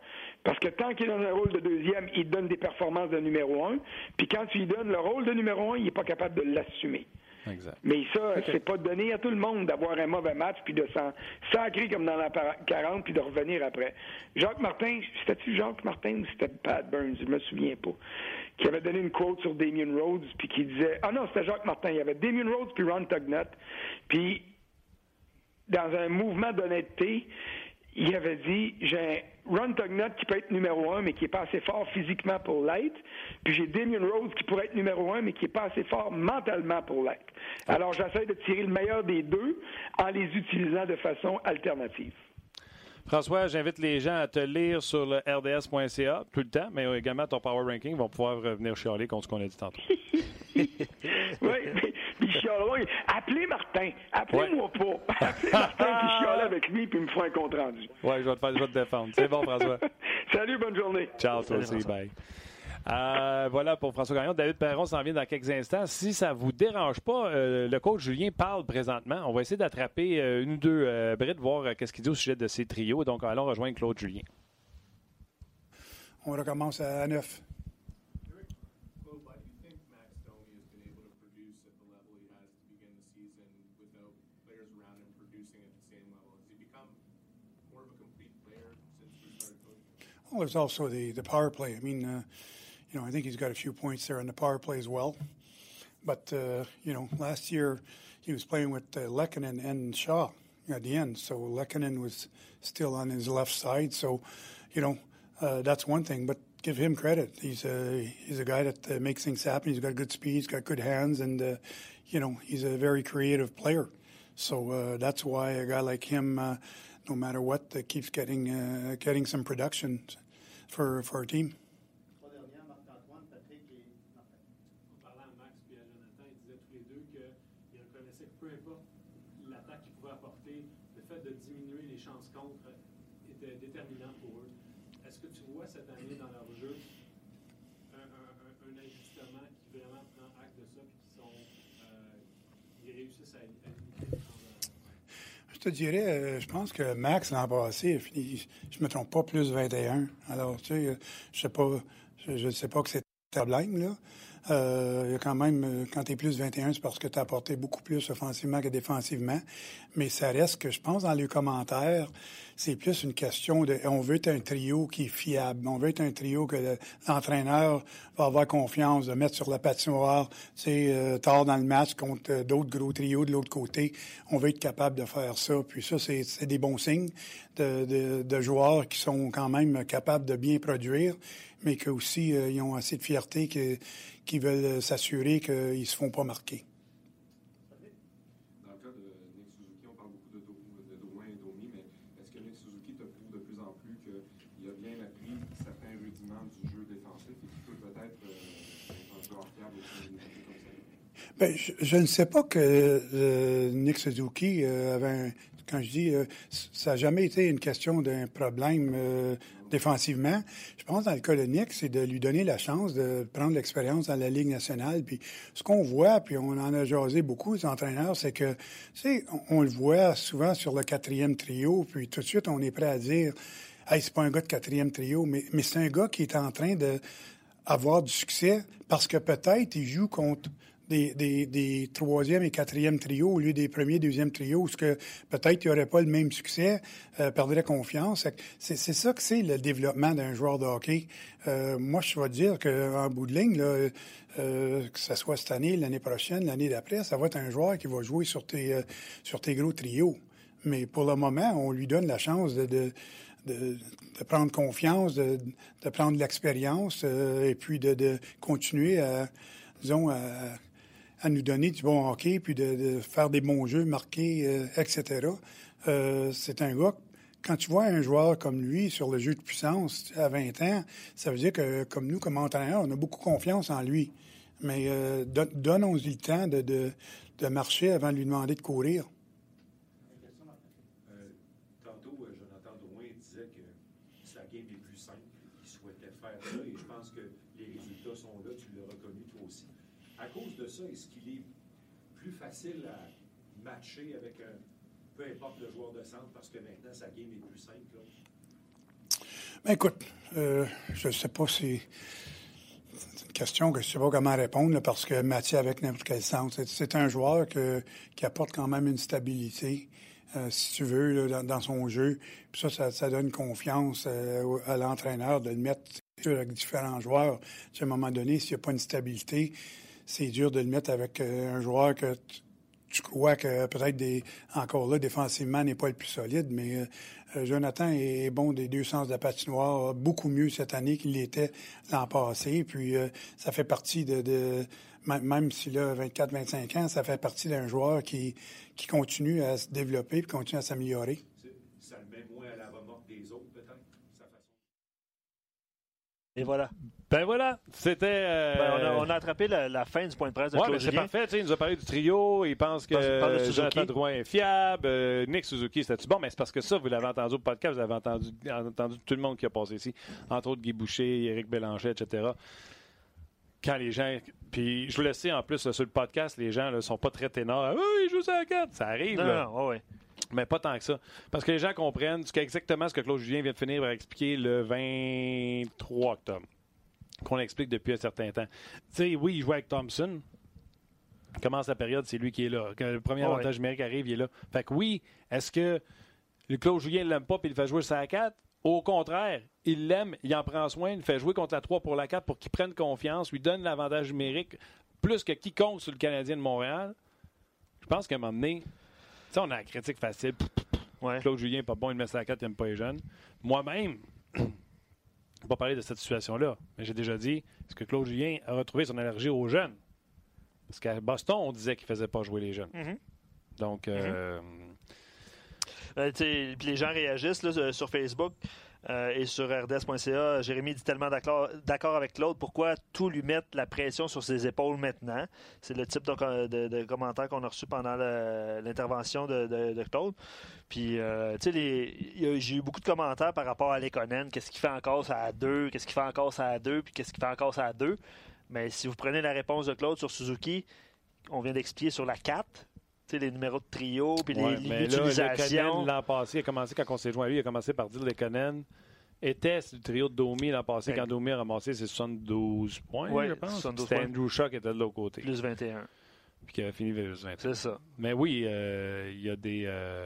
Speaker 3: Parce que tant qu'il est dans un rôle de deuxième, il donne des performances de numéro un. Puis quand tu lui donnes le rôle de numéro un, il n'est pas capable de l'assumer.
Speaker 1: Exact.
Speaker 3: Mais ça, c'est pas donné à tout le monde d'avoir un mauvais match puis de s'en sacrer comme dans la 40 puis de revenir après. Jacques Martin, c'était-tu Jacques Martin ou c'était Pat Burns, je me souviens pas, qui avait donné une quote sur Damien Rhodes puis qui disait ah non c'était Jacques Martin, il y avait Damien Rhodes puis Ron Tugnut puis dans un mouvement d'honnêteté, il avait dit j'ai Ron Tugnut qui peut être numéro un, mais qui n'est pas assez fort physiquement pour l'être. Puis j'ai Damien Rose qui pourrait être numéro un, mais qui n'est pas assez fort mentalement pour l'être. Alors j'essaie de tirer le meilleur des deux en les utilisant de façon alternative.
Speaker 1: François, j'invite les gens à te lire sur le rds.ca tout le temps, mais également ton Power Ranking vont pouvoir revenir chialer contre ce qu'on a dit tantôt. [laughs] [laughs]
Speaker 3: oui, mais, appelez Martin. Appelez-moi pas. [laughs] Appelez Martin, puis [laughs] chialer avec lui, puis me faire un compte rendu.
Speaker 1: Oui, je vais te faire, je vais te défendre. C'est bon, François. [laughs]
Speaker 3: Salut, bonne journée.
Speaker 1: Ciao, toi aussi. Bye. Euh, voilà pour François Gagnon. David Perron s'en vient dans quelques instants. Si ça vous dérange pas, euh, le coach Julien parle présentement. On va essayer d'attraper euh, une ou deux euh, brides, voir qu'est-ce qu'il dit au sujet de ces trios. Donc, allons rejoindre Claude Julien.
Speaker 4: On recommence à 9. Well, there's also the, the power play. I mean, uh, you know, I think he's got a few points there on the power play as well. But, uh, you know, last year he was playing with uh, Lekkonen and Shaw at the end. So Lekkonen was still on his left side. So, you know, uh, that's one thing. But give him credit. He's a, he's a guy that uh, makes things happen. He's got good speed. He's got good hands. And, uh, you know, he's a very creative player. So uh, that's why a guy like him, uh, no matter what, uh, keeps getting uh, getting some production for, for our team. Te dirais, euh, je pense que Max l'an passé, je ne me trompe pas, plus 21. Alors, tu sais, je sais pas, je ne sais pas que c'est problème, là. Euh, a quand même, euh, quand tu es plus 21, c'est parce que tu as apporté beaucoup plus offensivement que défensivement. Mais ça reste que je pense dans les commentaires, c'est plus une question de on veut être un trio qui est fiable. On veut être un trio que l'entraîneur va avoir confiance de mettre sur la patinoire, c'est euh, tard dans le match contre d'autres gros trios de l'autre côté. On veut être capable de faire ça. Puis ça, c'est des bons signes de, de, joueurs qui sont quand même capables de bien produire mais qu'aussi euh, ils ont assez de fierté qu'ils veulent s'assurer qu'ils ne se font pas marquer.
Speaker 5: Dans le cas de Nick Suzuki, on parle beaucoup de, Drouin et Domi, mais est-ce que Nick Suzuki te prouve de plus en plus qu'il a bien appris certains rudiments du jeu défensif et qu'il peut peut-être euh, être un fiable aussi comme ça?
Speaker 4: Ben, je, je, ne sais pas que euh, Nick Suzuki euh, avait un, quand je dis, euh, ça n'a jamais été une question d'un problème euh, défensivement. Je pense, dans le cas de c'est de lui donner la chance de prendre l'expérience dans la Ligue nationale. Puis ce qu'on voit, puis on en a jasé beaucoup, les entraîneurs, c'est que, tu sais, on, le voit souvent sur le quatrième trio, puis tout de suite, on est prêt à dire, hey, c'est pas un gars de quatrième trio, mais, mais c'est un gars qui est en train de avoir du succès parce que peut-être il joue contre des, troisième et quatrième trios au lieu des premiers, deuxième trios, ce que peut-être il n'y aurait pas le même succès, euh, perdrait confiance. C'est, ça que c'est le développement d'un joueur de hockey. Euh, moi, je vais dire qu'en bout de ligne, là, euh, que ce soit cette année, l'année prochaine, l'année d'après, ça va être un joueur qui va jouer sur tes, euh, sur tes gros trios. Mais pour le moment, on lui donne la chance de, de prendre confiance, de, de prendre l'expérience et puis de, de, continuer à, disons, à, à nous donner du bon hockey, puis de, faire des bons jeux, marquer, euh, etc. Euh, c'est un gars, quand tu vois un joueur comme lui sur le jeu de puissance à 20 ans, ça veut dire que, comme nous, comme entraîneur, on a beaucoup confiance en lui. Mais euh, donnons-lui le temps de, de marcher avant de lui demander de courir.
Speaker 6: est-ce qu'il est plus à matcher avec un, peu importe le joueur de centre parce que maintenant sa game est plus simple?
Speaker 4: Ben écoute, euh, je ne sais pas si. C'est une question que je ne sais pas comment répondre parce que Mathieu, avec n'importe quel centre, c'est un joueur qui apporte quand même une stabilité. Euh, si tu veux, dans, son jeu. Puis ça, ça, donne confiance euh, à l'entraîneur de le mettre avec différents joueurs. à un moment donné, s'il n'y a pas une stabilité, c'est dur de le mettre avec un joueur que tu, crois que peut-être des, encore là, défensivement, n'est pas le plus solide, mais euh, euh, Jonathan est bon des deux sens de la patinoire, beaucoup mieux cette année qu'il l'était l'an passé. Puis ça fait partie de, même s'il a 24-25 ans, ça fait partie d'un joueur qui, qui continue à se développer et continue à s'améliorer.
Speaker 6: Ça le met moins à la remorque des autres, peut-être, sa façon.
Speaker 2: Et voilà.
Speaker 1: Ben voilà, c'était. Euh...
Speaker 2: Ben on, a, attrapé la, fin du point de presse de
Speaker 1: ouais,
Speaker 2: Claude
Speaker 1: c'est parfait. Il nous a parlé du trio. Il pense que Jonathan Drouin est fiable. Euh, Nick Suzuki, c'était-tu bon? Mais c'est parce que ça, vous l'avez entendu au podcast, vous avez entendu, entendu tout le monde qui a passé ici. Entre autres, Guy Boucher, Éric Bélanger, etc. Quand les gens. Puis je vous le sais, en plus, sur le podcast, les gens ne sont pas très ténors. Ah, oui, ils jouent à la carte. Ça arrive.
Speaker 2: Non,
Speaker 1: là.
Speaker 2: non, ouais.
Speaker 1: Mais pas tant que ça. Parce que les gens comprennent exactement ce que Claude Julien vient de finir par expliquer le 23 octobre qu'on explique depuis un certain temps. Tu sais, oui, il joue avec Thompson. Commence la période, c'est lui qui est là. Quand le premier avantage numérique arrive, il est là. Fait que oui, est-ce que le Claude Julien ne l'aime pas et il fait jouer ça à 4? Au contraire, il l'aime, il en prend soin, il fait jouer contre la 3 pour la 4 pour qu'il prenne confiance, lui donne l'avantage numérique plus que quiconque sur le Canadien de Montréal. Je pense qu'à un moment donné, tu on a la critique facile. Claude Julien n'est pas bon, il met ça à 4, il n'aime pas les jeunes. Moi-même, [clears throat] ne pas parler de cette situation-là, mais j'ai déjà dit, est-ce que Claude Julien a retrouvé son allergie aux jeunes? Parce qu'à Boston, on disait qu'il ne faisait pas jouer les jeunes.
Speaker 2: Mm-hmm.
Speaker 1: Donc, euh,
Speaker 2: euh, les gens réagissent là, sur Facebook. Euh, et sur RDS.ca, Jérémy dit tellement d'accord avec Claude. Pourquoi tout lui mettre la pression sur ses épaules maintenant? C'est le type de, de, commentaire qu'on a reçu pendant l'intervention de, Claude. Puis, euh, tu sais, j'ai eu beaucoup de commentaires par rapport à Lekonen. Qu'est-ce qu'il fait encore ça à deux? Qu'est-ce qu'il fait encore ça à deux? Puis qu'est-ce qu'il fait encore ça à deux? Mais si vous prenez la réponse de Claude sur Suzuki, on vient d'expliquer sur la 4, les numéros de trio, puis l'utilisation.
Speaker 1: L'an passé, il a commencé quand on s'est joint à lui, il a commencé par dire Lekonen était le trio de Domi l'an passé, ben, quand Domi a ramassé ses 72 points, je pense. C'était Andrew Shaw qui était de l'autre côté.
Speaker 2: Plus 21.
Speaker 1: Puis qui avait fini vers 21.
Speaker 2: C'est ça.
Speaker 1: Mais oui, euh, il y a des... Euh,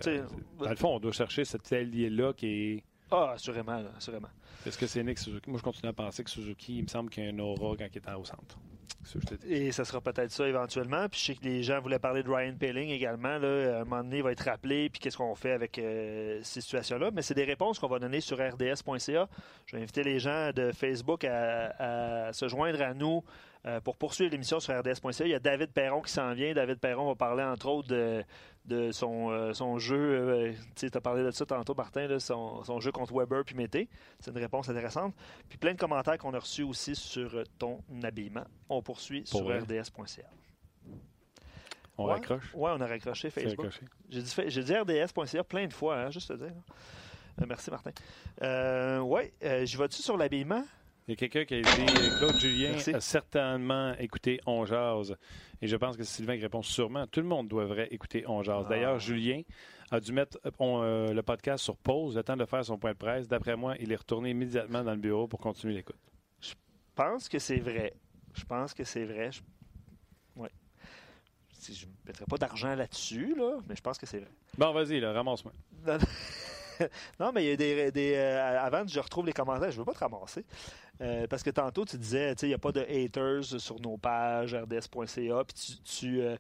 Speaker 1: dans le fond, on doit chercher cet allié-là qui est...
Speaker 2: Ah, assurément, assurément.
Speaker 1: Est-ce que c'est Nick Suzuki? Moi, je continue à penser que Suzuki, il me semble qu'il y a un aura quand il est au centre.
Speaker 2: Et ça sera peut-être ça éventuellement. Puis je sais que les gens voulaient parler de Ryan Pelling également. À un moment donné, il va être rappelé. Puis qu'est-ce qu'on fait avec euh, ces situations-là? Mais c'est des réponses qu'on va donner sur rds.ca. Je vais inviter les gens de Facebook à se joindre à nous euh, pour poursuivre l'émission sur RDS.ca, il y a David Perron qui s'en vient. David Perron va parler entre autres de, son, euh, son, jeu. Euh, tu as parlé de ça tantôt, Martin, son, jeu contre Weber puis Mété. C'est une réponse intéressante. Puis plein de commentaires qu'on a reçus aussi sur ton habillement. On poursuit sur RDS.ca.
Speaker 1: On raccroche?
Speaker 2: Oui, on a raccroché Facebook. J'ai dit, dit RDS.ca plein de fois, hein, juste te dire. merci, Martin. oui, j'y vais-tu sur l'habillement?
Speaker 1: Il y a quelqu'un qui a dit Claude Julien a certainement écouté On Jazz. Et je pense que Sylvain répond sûrement. Tout le monde devrait écouter On Jazz. Ah. D'ailleurs, Julien a dû mettre euh, euh, le podcast sur pause, le temps de faire son point de presse. D'après moi, il est retourné immédiatement dans le bureau pour continuer l'écoute.
Speaker 2: Je pense que c'est vrai. Je pense que c'est vrai. Je... Ouais. Je ne mettrai pas d'argent là-dessus, là, mais je pense que c'est vrai.
Speaker 1: Bon, vas-y, ramasse-moi. [laughs] [laughs]
Speaker 2: non, mais il y a des. euh, avant je retrouve les commentaires, je veux pas te ramasser. Euh, parce que tantôt, tu disais, il n'y a pas de haters sur nos pages rds.ca, puis tu, euh,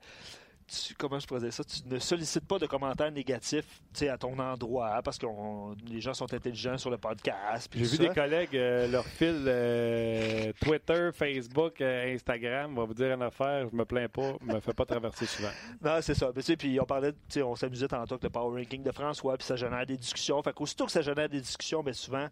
Speaker 2: tu, comment je pourrais ça, tu ne sollicites pas de commentaires négatifs à ton endroit parce que les gens sont intelligents sur le podcast.
Speaker 1: J'ai vu des collègues, euh, leur fil euh, Twitter, Facebook, euh, Instagram, on va vous dire une affaire, je me plains pas, je me fais pas traverser souvent. [laughs]
Speaker 2: Non, c'est ça. puis on parlait, on s'amusait tantôt avec le Power Ranking de François, puis ça génère des discussions. Fait qu'aussitôt que ça génère des discussions, bien souvent,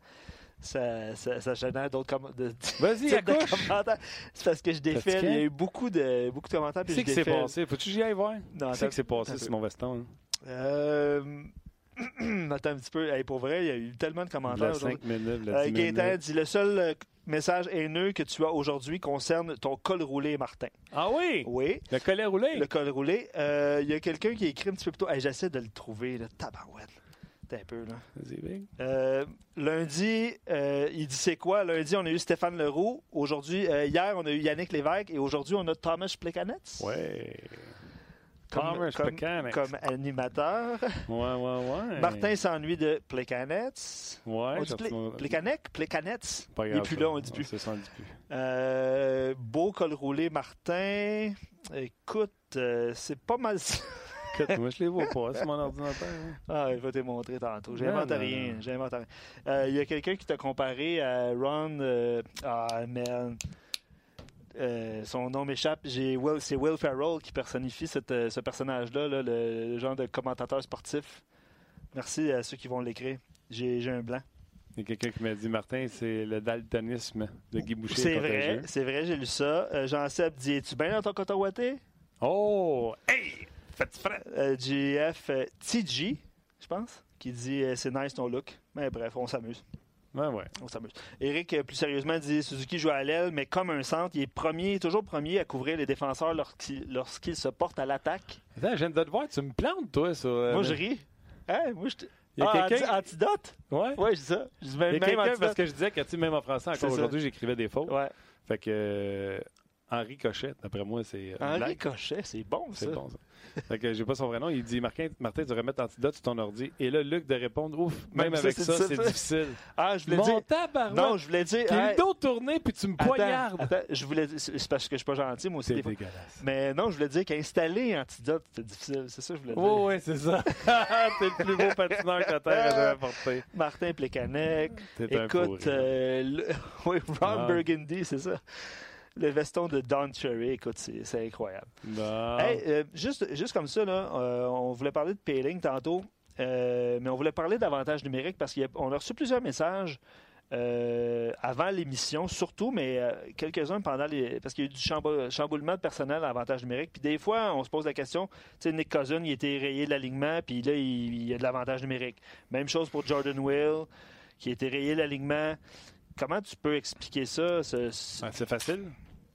Speaker 2: ça, ça, génère d'autres [laughs]
Speaker 1: Vas-y,
Speaker 2: commentaires. C'est parce que je défile. Il y a eu beaucoup de, beaucoup de commentaires.
Speaker 1: Qu'est-ce qui s'est passé? Faut-tu que j'y aille voir? Non, Qu'est-ce qui s'est passé, sur mon veston? Hein?
Speaker 2: Euh... [clears throat] Attends un petit peu. pour vrai, il y a eu tellement de commentaires.
Speaker 1: aujourd'hui.
Speaker 2: euh, Gaëtan dit le seul euh, message haineux que tu as aujourd'hui concerne ton col roulé, Martin.
Speaker 1: Ah oui?
Speaker 2: Oui.
Speaker 1: Le col roulé?
Speaker 2: Le col roulé. Euh, il y a quelqu'un qui a écrit un petit peu plus tôt. J'essaie de le trouver, le tabarouette un peu, là. Euh, lundi, euh, il dit c'est quoi? Lundi, on a eu Stéphane Leroux. Aujourd'hui, euh, hier, on a eu Yannick Lévesque. Et aujourd'hui, on a Thomas Plekanetz.
Speaker 1: Ouais.
Speaker 2: Thomas comme, comme, animateur.
Speaker 1: Ouais, ouais, ouais.
Speaker 2: Martin s'ennuie de Plekanetz.
Speaker 1: Ouais.
Speaker 2: On dit Plekanec? Grave, il n'est plus là, on ne dit plus.
Speaker 1: Ça, on dit plus.
Speaker 2: beau col roulé, Martin. Écoute, c'est pas mal
Speaker 1: moi, je les vois pas, c'est mon ordinateur. Hein.
Speaker 2: Ah, il va te montrer tantôt. J'invente rien. J'invente rien. Euh, il y a quelqu'un qui t'a comparé à Ron. Euh, ah, man. Euh, son nom m'échappe. c'est Will Ferrell qui personnifie ce personnage-là, le, genre de commentateur sportif. Merci à ceux qui vont l'écrire. J'ai, un blanc.
Speaker 1: Il y a quelqu'un qui m'a dit, Martin, c'est le daltonisme de Guy Boucher.
Speaker 2: C'est vrai, c'est vrai, j'ai lu ça. Jean-Seb dit, es-tu bien dans ton coton
Speaker 1: Oh! Hey!
Speaker 2: Euh, GF euh, TG, je pense, qui dit euh, c'est nice ton look. Mais bref, on s'amuse.
Speaker 1: Ouais, ouais.
Speaker 2: On s'amuse. Eric, plus sérieusement, dit Suzuki joue à l'aile, mais comme un centre, il est premier, toujours premier à couvrir les défenseurs lorsqu'ils se portent à l'attaque.
Speaker 1: Attends, je viens de te voir, tu me plantes, toi, ça.
Speaker 2: moi, je ris. Hein, moi, je il y a ah, quelqu'un. Antidote?
Speaker 1: Ouais.
Speaker 2: Ouais, c'est ça.
Speaker 1: Je même, y a quelqu'un parce que je disais que, même en français, encore aujourd'hui, j'écrivais des fautes.
Speaker 2: Ouais.
Speaker 1: Fait que. Henri Cochet, d'après moi, c'est.
Speaker 2: Henri Cochet, c'est bon,
Speaker 1: ça. C'est bon, ça [laughs] fait que j'ai pas son vrai nom. Il dit Martin, Martin, tu devrais mettre Antidote sur ton ordi. Et là, Luc de répondre Ouf, même, avec ça, c'est difficile. [laughs]
Speaker 2: Ah, je voulais dire. Non, je voulais dire.
Speaker 1: T'es le dos tourné puis tu me poignardes.
Speaker 2: Attends, je voulais C'est parce que je suis pas gentil, moi aussi.
Speaker 1: C'est dégueulasse.
Speaker 2: Mais non, je voulais dire qu'installer Antidote, c'était difficile. C'est ça que je voulais dire.
Speaker 1: Oui, oui, c'est ça. [laughs] T'es le plus beau patineur que la Terre a jamais porté.
Speaker 2: Martin Plekanec. Écoute, euh, oui, Ron ah. Burgundy, c'est ça le veston de Don Cherry, écoute, c'est incroyable.
Speaker 1: Euh,
Speaker 2: juste, juste comme ça, là, euh, on voulait parler de Payling tantôt. mais on voulait parler d'avantage numérique parce qu'on a reçu plusieurs messages euh, avant l'émission, surtout, mais euh, quelques-uns pendant les. Parce qu'il y a eu du chamboulement de personnel à avantage numérique. Puis des fois, on se pose la question tu sais, Nick Cousin, il était rayé de l'alignement, puis là, il, y a de l'avantage numérique. Même chose pour Jordan Will, qui a été rayé de l'alignement. Comment tu peux expliquer ça
Speaker 1: C'est facile.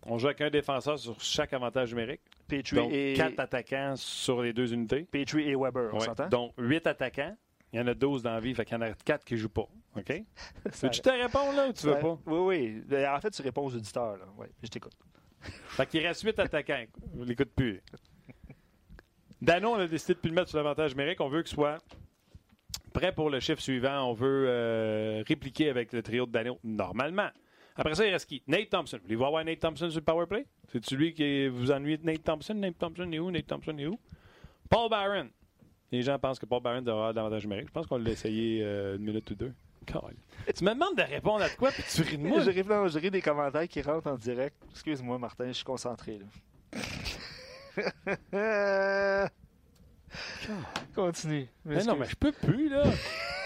Speaker 1: On joue avec un défenseur sur chaque avantage numérique.
Speaker 2: Petrie
Speaker 1: donc, et... quatre attaquants sur les deux unités.
Speaker 2: Petrie et Weber, on s'entend?
Speaker 1: Donc, huit attaquants. Il y en a 12 dans la vie, fait qu'il y en a 4 qui ne jouent pas. OK? [laughs] Veux-tu te répondre là ou tu veux pas?
Speaker 2: Oui, oui. Ben, en fait, tu réponds aux auditeurs. Là. Oui, je t'écoute. [laughs]
Speaker 1: Fait qu'il reste 8 attaquants. Je l'écoute plus. Dano, on a décidé de ne plus le mettre sur l'avantage numérique. On veut qu'il soit prêt pour le chiffre suivant. On veut euh, répliquer avec le trio de Dano normalement. Après ça, il reste qui? Nate Thompson. Voulez-vous avoir Nate Thompson sur le powerplay? C'est-tu lui qui vous ennuie de Nate Thompson? Nate Thompson est où? Nate Thompson est où? Paul Barron. Les gens pensent que Paul Barron devrait avoir davantage numérique. Je pense qu'on l'a essayé euh, une minute ou deux. Tu me demandes de répondre à quoi, puis tu ris de moi.
Speaker 2: je, ris, des commentaires qui rentrent en direct. Excuse-moi, Martin, je suis concentré. Là. [laughs] Continue.
Speaker 1: Mais non, mais je peux plus, là. [laughs]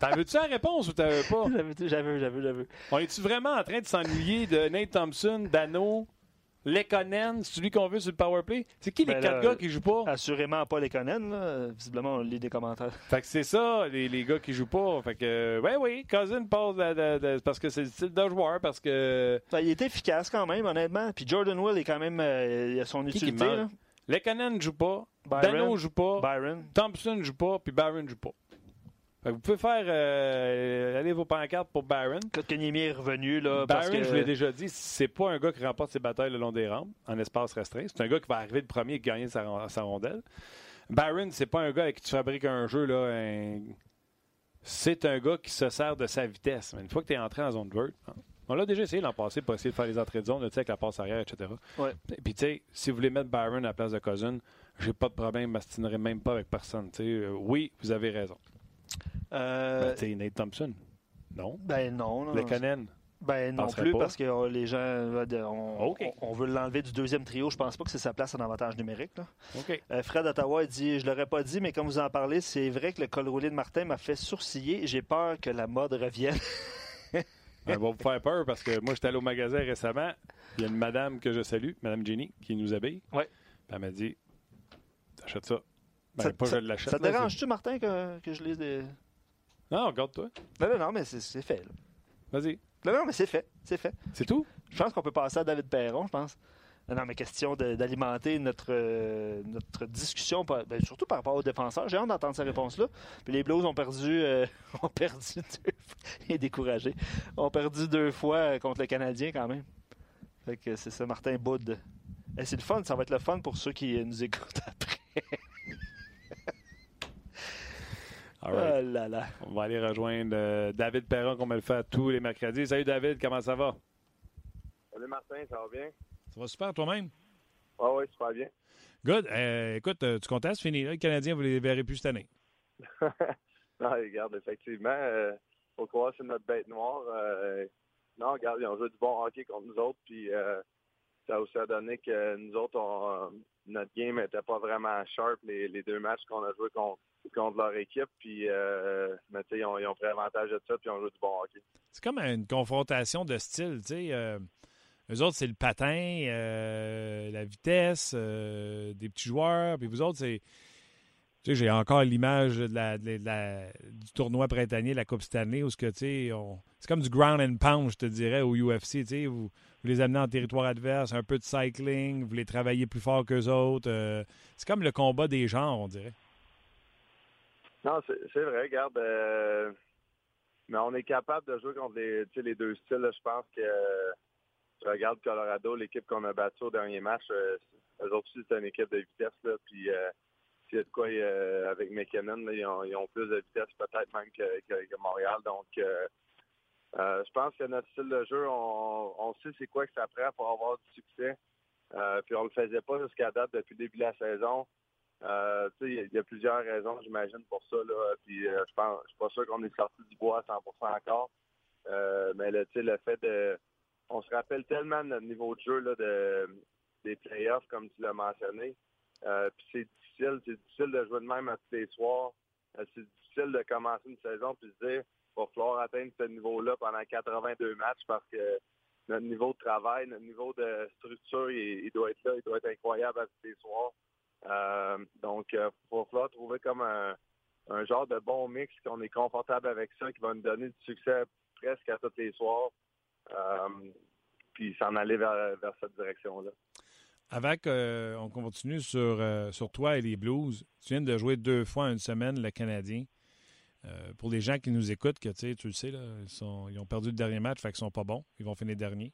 Speaker 1: T'en veux-tu la réponse ou t'en veux pas? [laughs]
Speaker 2: J'avais, j'avais, j'avais.
Speaker 1: On est-tu vraiment en train de s'ennuyer de Nate Thompson, Dano, Lekonen, celui qu'on veut sur le powerplay. C'est qui les ben quatre gars qui jouent pas?
Speaker 2: Assurément pas Lekonen, là. Visiblement, on lit des commentaires.
Speaker 1: Fait que c'est ça, les, les, gars qui jouent pas. Fait que, ouais, oui, Cousin passe parce que c'est le style de joueur, parce que.
Speaker 2: Ben, il est efficace quand même, honnêtement. Puis Jordan Will est quand même. Euh, il a son qui utilité, là.
Speaker 1: Lekonen joue pas. Byron, Dano joue pas.
Speaker 2: Byron.
Speaker 1: Thompson joue pas. Puis Byron joue pas vous pouvez faire euh, aller vos pancartes pour Barron.
Speaker 2: Kotkaniemi est revenu. Là,
Speaker 1: Barron, je vous l'ai déjà dit, c'est pas un gars qui remporte ses batailles le long des rampes en espace restreint. C'est un gars qui va arriver le premier et gagner sa, rondelle. Barron, c'est pas un gars avec qui tu fabriques un jeu. là. C'est un gars qui se sert de sa vitesse. une fois que tu es entré en zone verte, hein, on l'a déjà essayé l'an passé pour essayer de faire les entrées de zone, avec la passe arrière, etc. Puis, tu sais, si vous voulez mettre Byron à la place de Cousin, j'ai pas de problème, je m'astinerai même pas avec personne. Euh, oui, vous avez raison. Euh, ben, Nate Thompson. Non?
Speaker 2: Ben non. non
Speaker 1: le Conan.
Speaker 2: Ben non plus, parce que euh, les gens, on, on, veut l'enlever du deuxième trio. Je pense pas que c'est sa place en avantage numérique. Là. Euh, Fred Ottawa dit Je l'aurais pas dit, mais comme vous en parlez, c'est vrai que le col roulé de Martin m'a fait sourciller. J'ai peur que la mode revienne. [laughs]
Speaker 1: Elle va vous faire peur parce que moi, j'étais allé au magasin récemment. Il y a une madame que je salue, Madame Jenny, qui nous habille.
Speaker 2: Ouais.
Speaker 1: Elle m'a dit T'achètes ça. Ben, ça,
Speaker 2: pas je l'achète. Ça te dérange-tu, Martin, que, que je lise des.
Speaker 1: Non, regarde-toi.
Speaker 2: Non, non, non, mais c'est fait.
Speaker 1: Vas-y.
Speaker 2: Non, non, mais c'est fait. C'est fait.
Speaker 1: C'est tout?
Speaker 2: Je pense qu'on peut passer à David Perron, je pense. Non, mais question d'alimenter notre, euh, notre discussion, ben, surtout par rapport aux défenseurs. J'ai hâte d'entendre sa réponse-là. Puis les Blues ont perdu, euh, ont perdu deux Il est découragé. Ont perdu deux fois [laughs] contre le Canadien quand même. Fait que c'est ça, Martin Boud. Eh, c'est le fun, ça va être le fun pour ceux qui nous écoutent [laughs] après.
Speaker 1: Oh On va aller rejoindre euh, David Perron, comme elle le fait tous les mercredis. Salut David, comment ça va?
Speaker 7: Salut Martin, ça va bien?
Speaker 1: Ça va super toi-même?
Speaker 7: Oui, oui, super bien.
Speaker 1: Good. Euh, écoute, euh, tu comptes c'est fini. Le Canadien, vous ne les verrez plus cette année. [laughs]
Speaker 7: non, regarde, effectivement, il faut croire que c'est notre bête noire. non, regarde, ils ont joué du bon hockey contre nous autres, puis ça a aussi donné que nous autres, notre game n'était pas vraiment sharp les, les deux matchs qu'on a joués contre contre leur équipe. Puis, euh, mais, ils, ont, ils ont pris avantage de ça, puis ils ont joué du bon hockey.
Speaker 1: C'est comme une confrontation de style. sais. Euh, eux autres, c'est le patin, euh, la vitesse, des petits joueurs. Puis vous autres, c'est. Tu sais, j'ai encore l'image de la, du tournoi printanier, la Coupe Stanley, où ce que, tu sais, c'est comme du ground and pound, je te dirais, au UFC. Tu sais, vous, vous, les amenez en territoire adverse, un peu de cycling, vous les travaillez plus fort qu'eux autres. c'est comme le combat des genres, on dirait.
Speaker 7: Non, c'est vrai, regarde. Euh, mais on est capable de jouer contre les, les deux styles. Je pense que tu regardes Colorado, l'équipe qu'on a battue au dernier match, euh, eux autres aussi, c'est une équipe de vitesse. Là, puis euh, s'il y a de quoi avec McKinnon, ils, ont, plus de vitesse peut-être même que, Montréal. Donc je pense que notre style de jeu, on, sait c'est quoi que ça prend pour avoir du succès. puis on le faisait pas jusqu'à date depuis le début de la saison. Euh, il y, a plusieurs raisons, j'imagine, pour ça. Là. Puis, euh, je pense, je suis pas sûr qu'on est sorti du bois à 100% encore. Euh, mais le, le fait de... On se rappelle tellement de notre niveau de jeu là, de, des playoffs, comme tu l'as mentionné. puis c'est difficile. C'est difficile de jouer de même à tous les soirs. C'est difficile de commencer une saison puis se dire il va falloir atteindre ce niveau-là pendant 82 matchs parce que notre niveau de travail, notre niveau de structure, il, doit être là, il doit être incroyable à tous les soirs. Euh, donc, il va falloir trouver comme un, genre de bon mix qu'on est confortable avec ça, qui va nous donner du succès presque à tous les soirs. puis s'en aller vers cette direction-là.
Speaker 1: Qu'on euh, continue sur, euh, sur toi et les Blues, tu viens de jouer deux fois une semaine le Canadien. Euh, pour les gens qui nous écoutent, que tu le sais, là, ils, ont perdu le dernier match, fait qu'ils sont pas bons. Ils vont finir dernier.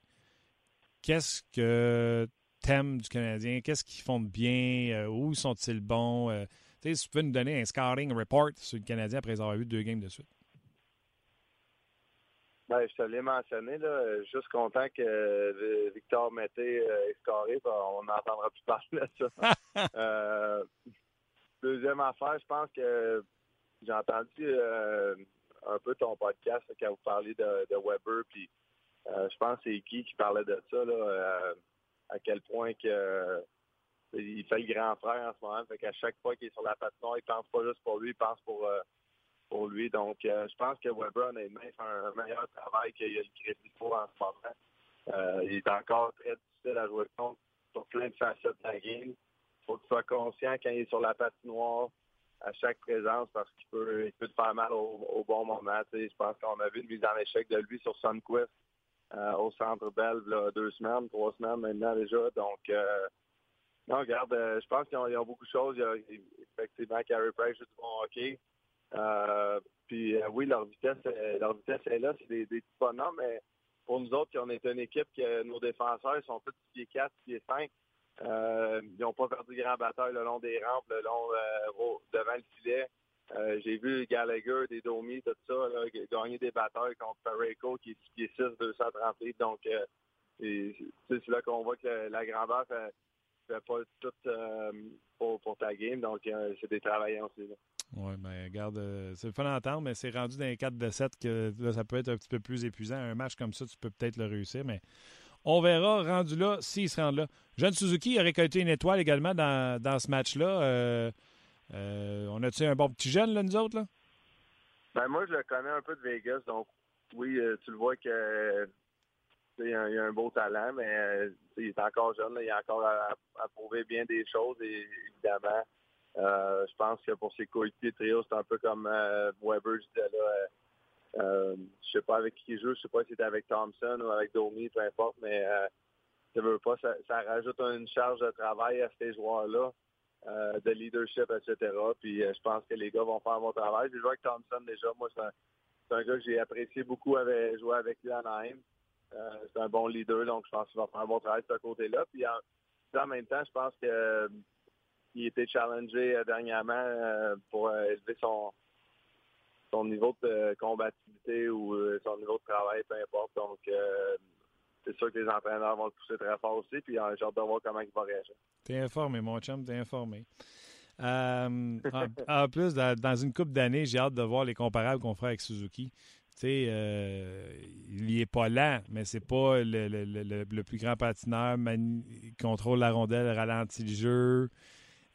Speaker 1: Qu'est-ce que t'aimes du Canadien? Qu'est-ce qu'ils font de bien? où sont-ils bons? si tu peux nous donner un scouting report sur le Canadien après avoir eu deux games de suite.
Speaker 7: Ben, je te l'ai mentionné, là. Juste content que euh, Victor Mété euh, est scoré. On n'entendra plus parler de ça. [laughs] Euh, deuxième affaire, je pense que j'ai entendu un peu ton podcast quand vous parliez de, Weber. Puis je pense que c'est Guy qui parlait de ça, là, à quel point que il fait le grand frère en ce moment. Fait qu'à chaque fois qu'il est sur la patinoire, il pense pas juste pour lui, il pense pour pour lui. Donc, euh, je pense que Weber, honnêtement, fait un, meilleur travail qu'il a le crédit pour en ce moment. Euh, il est encore très difficile à jouer contre sur plein de facettes de la game. Il faut que tu sois conscient quand il est sur la patinoire à chaque présence parce qu'il peut, te faire mal au, bon moment. je pense qu'on a vu une mise en échec de lui sur Sunquist euh, au Centre Bell deux semaines, trois semaines maintenant déjà. Donc, non, regarde, je pense qu'ils ont, beaucoup de choses. Effectivement Carey Price joue du hockey. Euh, puis euh, oui, leur vitesse, euh, leur vitesse est là, c'est des, petits bonhommes, mais pour nous autres, on est une équipe que nos défenseurs sont tous pieds 4, pieds 5. ils n'ont pas perdu grand bataille le long des rampes, le long devant le filet. J'ai vu Gallagher, des Domi, tout ça, gagner des batailles contre Pareco qui est 6 pieds 6, 230 litres. Donc, c'est là qu'on voit que la grandeur fait, fait pas tout pour, pour, ta game. Donc, c'est des travailleurs aussi. Là.
Speaker 1: Oui, bien, regarde, euh, c'est le fun d'entendre, mais c'est rendu dans les 4 de 7 que ça peut être un petit peu plus épuisant. Un match comme ça, tu peux peut-être le réussir, mais on verra, rendu là, s'il se rend là. Jeanne Suzuki a récolté une étoile également dans, dans ce match-là. Euh, euh, on a-tu un bon petit jeune, là, nous autres? Là?
Speaker 7: Ben, moi, je le connais un peu de Vegas, donc oui, tu le vois que il a, un beau talent, mais il est encore jeune, il a encore à, prouver bien des choses, et, évidemment. Euh, je pense que pour ses coéquipiers trio, c'est un peu comme euh, Weber, je disais. Euh, euh, sais pas avec qui il joue, je sais pas si c'était avec Thompson ou avec Domi, peu importe, mais ça veut pas, ça, rajoute une charge de travail à ces joueurs-là, de leadership, etc. Puis je pense que les gars vont faire un bon travail. J'ai joué avec Thompson déjà. Moi, c'est un, gars que j'ai apprécié beaucoup avec, jouer avec lui à Anaheim. c'est un bon leader, donc je pense qu'il va faire un bon travail de ce côté-là. Puis en, en même temps, je pense que il était challengé euh, dernièrement euh, pour euh, élever son, son niveau de combativité ou son niveau de travail, peu importe. Donc, c'est sûr que les entraîneurs vont le pousser très fort aussi, puis j'ai hâte de voir comment il va réagir.
Speaker 1: T'es informé, mon chum, t'es informé. en, plus, dans, une coupe d'années, j'ai hâte de voir les comparables qu'on fera avec Suzuki. Tu sais, il n'est pas lent, mais c'est pas le, le, plus grand patineur. Il contrôle la rondelle, ralentit le jeu.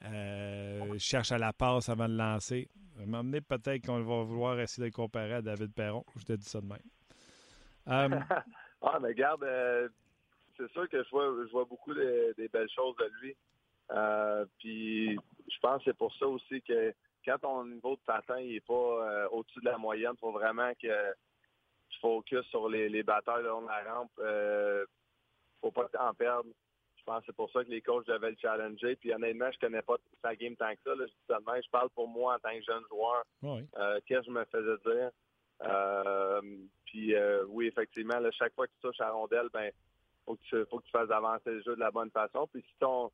Speaker 1: Euh, cherche à la passe avant de lancer. M'emmener peut-être qu'on va vouloir essayer de le comparer à David Perron. Je te dis ça de même. [laughs]
Speaker 7: Euh, ah, mais regarde, euh, c'est sûr que je vois, je vois beaucoup des belles choses de lui. puis je pense que c'est pour ça aussi que quand ton niveau de patin n'est pas au-dessus de la moyenne, il faut vraiment que tu focuses sur les, les batteurs de la rampe. ne faut pas t'en perdre c'est pour ça que les coachs devaient le challenger. Puis honnêtement, je connais pas sa game tant que ça. Je, parle pour moi en tant que jeune joueur. Euh, qu'est-ce que je me faisais dire? Euh, puis euh, oui, effectivement, chaque fois que tu touches à la rondelle, ben faut que tu, faut que tu fasses avancer le jeu de la bonne façon. Puis si ton,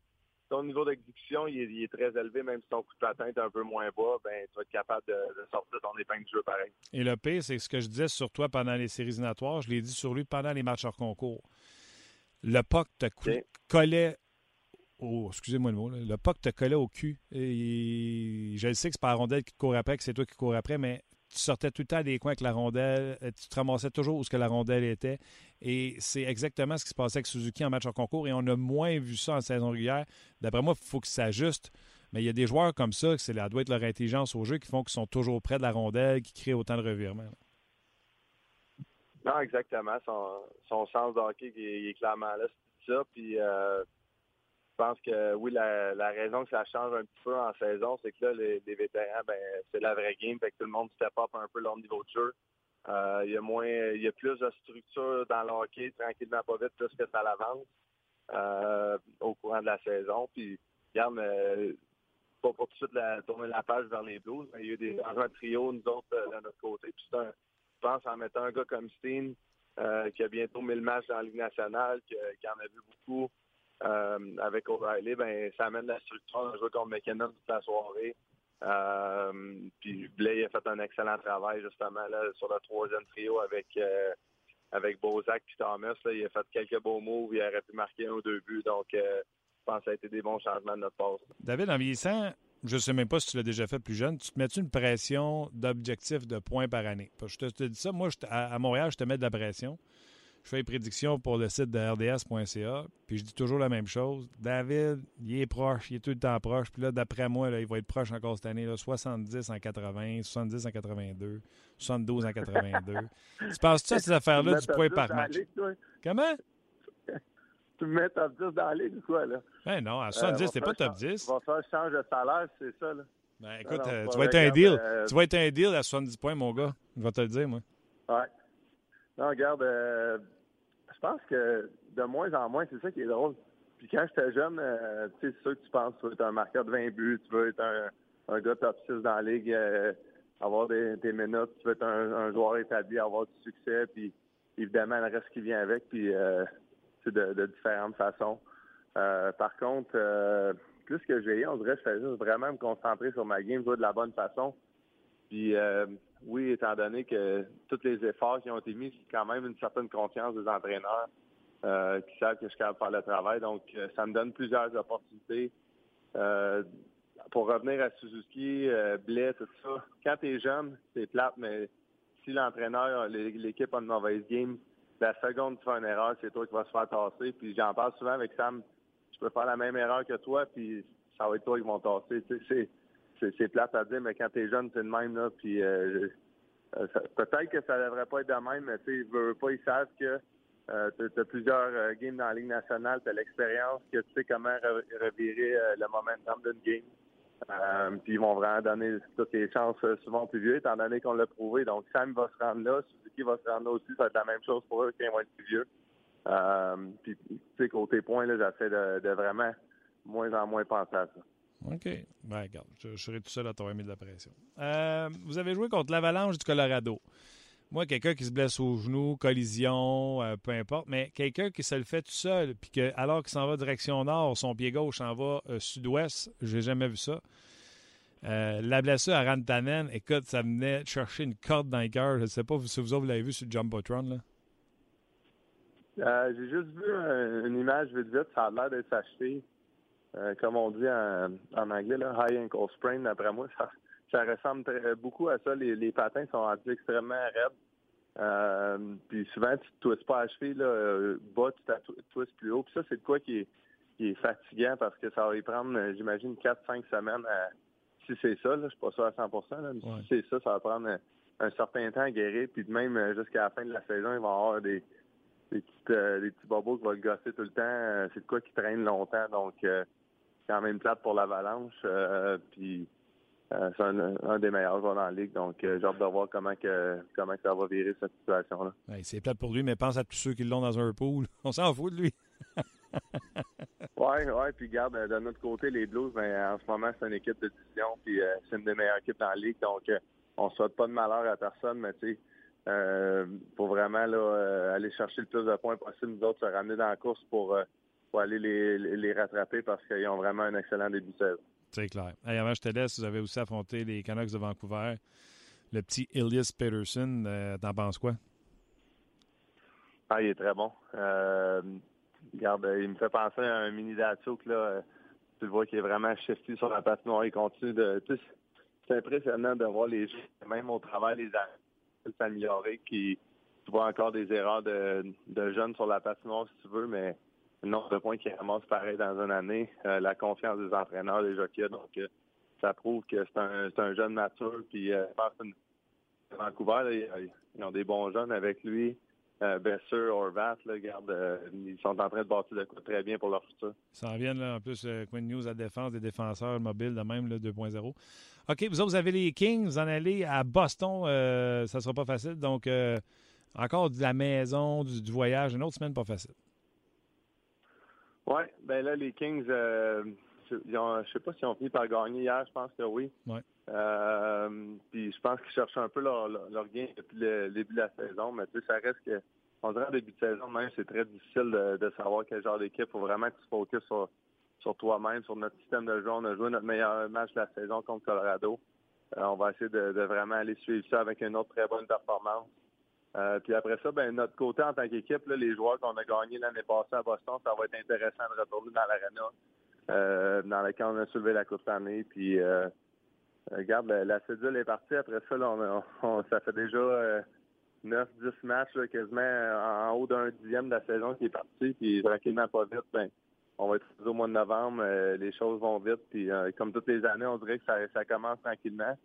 Speaker 7: ton niveau d'exécution il est, très élevé, même si ton coup de patin est un peu moins bas, ben tu vas être capable de, sortir ton épingle de jeu pareil.
Speaker 1: Et le pire, c'est ce que je disais sur toi pendant les séries éliminatoires, je l'ai dit sur lui pendant les matchs hors concours le puck te collait au. Excusez-moi le mot. le puck te collait au cul. Et je sais que c'est pas la rondelle qui te court après, que c'est toi qui cours après, mais tu sortais tout le temps des coins avec la rondelle. Euh, tu te ramassais toujours où ce que la rondelle était. Et c'est exactement ce qui se passait avec Suzuki en match en concours. Et on a moins vu ça en saison régulière. D'après moi, il faut que ça s'ajuste. Mais il y a des joueurs comme ça, c'est ça doit être leur intelligence au jeu qui font qu'ils sont toujours près de la rondelle, qui créent autant de revirements.
Speaker 7: Non, exactement. Son, sens de hockey il est clairement là, c'est ça. Puis euh, je pense que oui, la, raison que ça change un petit peu en saison, c'est que là, les, vétérans, ben, c'est la vraie game, fait que tout le monde step up un peu leur niveau de jeu. Euh, il y a moins, il y a plus de structure dans le tranquillement, pas vite, plus que ça l'avance euh, au courant de la saison. Puis, regarde, pas pour tout de suite tourner la page vers les Blues, mais il y a eu des un trio, nous autres, de notre côté. Puis un, je pense en mettant un gars comme Steen, euh, qui a bientôt 1000 matchs dans la Ligue nationale, qui, en a vu beaucoup euh, avec O'Reilly, ben ça amène la structure d'un jeu comme McKinnon toute la soirée. Euh, puis Blay a fait un excellent travail justement là, sur le troisième trio avec avec Bozak et Thomas. il a fait quelques beaux moves, il aurait pu marquer un ou deux buts. Donc je pense que ça a été des bons changements de notre part.
Speaker 1: David, en vieillissant, je ne sais même pas si tu l'as déjà fait plus jeune, tu te mets une pression d'objectif de points par année? je te, dis ça, moi, à, Montréal, je te mets de la pression. Je fais les prédictions pour le site de rds.ca, puis je dis toujours la même chose. David, il est proche, il est tout le temps proche, puis là, d'après moi, il va être proche encore cette année, 70 en 80, 70 en 80, 72 en 82. [laughs] tu penses ça, ces affaires-là, du point par match? Comment?
Speaker 7: tu me mets top 10 dans la ligue ou [laughs] quoi, là?
Speaker 1: Ben non, à 70, euh, c'est pas top 10.
Speaker 7: On va faire change de salaire, c'est ça, là.
Speaker 1: Ben écoute, euh, tu, vas être un deal. Euh, tu vas être un deal à 70 points, mon gars. Je vais te le dire, moi.
Speaker 7: Ouais. Non, regarde, je pense que de moins en moins, c'est ça qui est drôle. Puis quand j'étais jeune, tu sais, c'est sûr que tu penses tu veux être un marqueur de 20 buts, tu veux être un, gars top 6 dans la ligue, avoir des, minutes, tu veux être un, joueur établi, avoir du succès, puis évidemment, le reste qui vient avec, puis de, différentes façons. Euh, par contre, euh, plus que j'ai, on dirait que je fais juste vraiment me concentrer sur ma game, jouer de la bonne façon. Puis euh, oui, étant donné que tous les efforts qui ont été mis, c'est quand même une certaine confiance des entraîneurs qui savent que je suis capable de faire le travail. Donc, ça me donne plusieurs opportunités. pour revenir à Suzuki, Blais, tout ça, quand tu es jeune, c'est plate, mais si l'entraîneur, l'équipe a une mauvaise game, la seconde tu fais une erreur, c'est toi qui vas se faire tasser. Puis j'en parle souvent avec Sam. Je peux faire la même erreur que toi, puis ça va être toi qui vont tasser. c'est, plate à dire, mais quand t'es jeune, t'es de même, là. Puis euh, euh, peut-être que ça devrait pas être de même, mais tu sais, pas, ils savent que euh, tu as plusieurs games dans la Ligue nationale, tu as l'expérience, que tu sais comment revirer le momentum d'une game. Euh, puis ils vont vraiment donner toutes les chances euh, souvent plus vieux, étant donné qu'on l'a prouvé. Donc Sam va se rendre là, Suzuki va se rendre là aussi, ça va être la même chose pour eux quand ils vont être plus vieux. Euh, puis tu sais, côté point, là, j'essaie de, vraiment moins en moins penser à ça.
Speaker 1: OK. Ben, regarde, je, serai tout seul à t'avoir mis de la pression. vous avez joué contre l'Avalanche du Colorado. Moi, quelqu'un qui se blesse au genou, collision, peu importe, mais quelqu'un qui se le fait tout seul, puis que alors qu'il s'en va direction nord, son pied gauche s'en va sud-ouest, j'ai jamais vu ça. Euh, la blessure à Rantanen, écoute, ça venait chercher une corde dans le cœur. Je ne sais pas si vous, vous l'avez vu sur le Jumbotron. Là.
Speaker 7: Euh, j'ai juste vu une image vite vite. Ça a l'air d'être acheté, euh, comme on dit en, anglais, là, high ankle sprain. D'après moi, ça, ressemble beaucoup à ça. Les, patins sont rendus extrêmement raides. puis souvent, tu ne twists pas à cheville, là, bas, tu twistes plus haut. Puis ça, c'est de quoi qui est, qui est fatigant parce que ça va y prendre, j'imagine, 4-5 semaines à si c'est ça, là, je suis pas sûr à 100% mais si c'est ça, ça va prendre un, certain temps à guérir. Puis même euh, jusqu'à la fin de la saison, il va y avoir des, des, petites, euh, des petits bobos qui vont le gosser tout le temps. Euh, c'est de quoi qui traîne longtemps. Donc, c'est quand même plate pour l'Avalanche. puis, c'est un, des meilleurs joueurs dans la ligue. Donc, j'ai hâte de voir comment, que, comment ça va virer cette situation-là.
Speaker 1: c'est plate pour lui, mais pense à tous ceux qui l'ont dans un pool. [laughs] On s'en fout de lui. [laughs]
Speaker 7: Oui, oui, puis garde, de notre côté, les Blues, ben, en ce moment, c'est une équipe de division, puis euh, c'est une des meilleures équipes dans la ligue, donc euh, on ne souhaite pas de malheur à personne, mais tu sais, euh, pour vraiment là, aller chercher le plus de points possible, nous autres, se ramener dans la course pour, aller les, rattraper parce qu'ils ont vraiment un excellent début de saison.
Speaker 1: C'est clair. avant, je te laisse, vous avez aussi affronté les Canucks de Vancouver. Le petit Elias Peterson, t'en penses quoi?
Speaker 7: Ah, il est très bon. Regarde, il me fait penser à un mini Datsuk, là. Tu le vois qu'il est vraiment shifty sur la noire. Il continue de. c'est impressionnant de voir les jeux, même au travail, les s'améliorer, qui tu vois encore des erreurs de, jeunes sur la noire, si tu veux, mais le nombre de points qu'il ramasse pareil dans une année, la confiance des entraîneurs, des jockeys. Donc, ça prouve que c'est un, un, jeune mature. Puis, que Vancouver, ils ont des bons jeunes avec lui. Euh, Besser, Orvat, là, garde, euh, ils sont en train de bâtir de quoi très bien pour leur futur.
Speaker 1: Ça en vient, là, en plus, euh, Quinn News à défense, des défenseurs mobiles de même, 2.0. OK, vous vous avez les Kings, vous en allez à Boston, euh, ça ne sera pas facile. Donc, encore de la maison, du, voyage, une autre semaine pas facile.
Speaker 7: Oui, ben là, les Kings, je ne sais pas s'ils ont fini par gagner hier, je pense que oui.
Speaker 1: Ouais.
Speaker 7: Euh, puis je pense qu'ils cherchent un peu leur, leur, gain depuis le, début de la saison, mais tu sais, ça reste que on dirait en début de saison même, c'est très difficile de, savoir quel genre d'équipe. Il faut vraiment que tu te focuses sur, sur toi-même, sur notre système de jeu. On a joué notre meilleur match de la saison contre Colorado. Euh, on va essayer de, vraiment aller suivre ça avec une autre très bonne performance. Euh, puis après ça, ben notre côté en tant qu'équipe, les joueurs qu'on a gagnés l'année passée à Boston, ça va être intéressant de retourner dans l'arena, dans laquelle on a soulevé la Coupe année. Puis Regarde, la, cédule est partie. Après ça, on, ça fait déjà 9-10 euh, matchs quasiment en, haut d'un dixième de la saison qui est parti. Puis tranquillement, pas vite, ben, on va être au mois de novembre. Euh, les choses vont vite. Puis euh, comme toutes les années, on dirait que ça, commence tranquillement.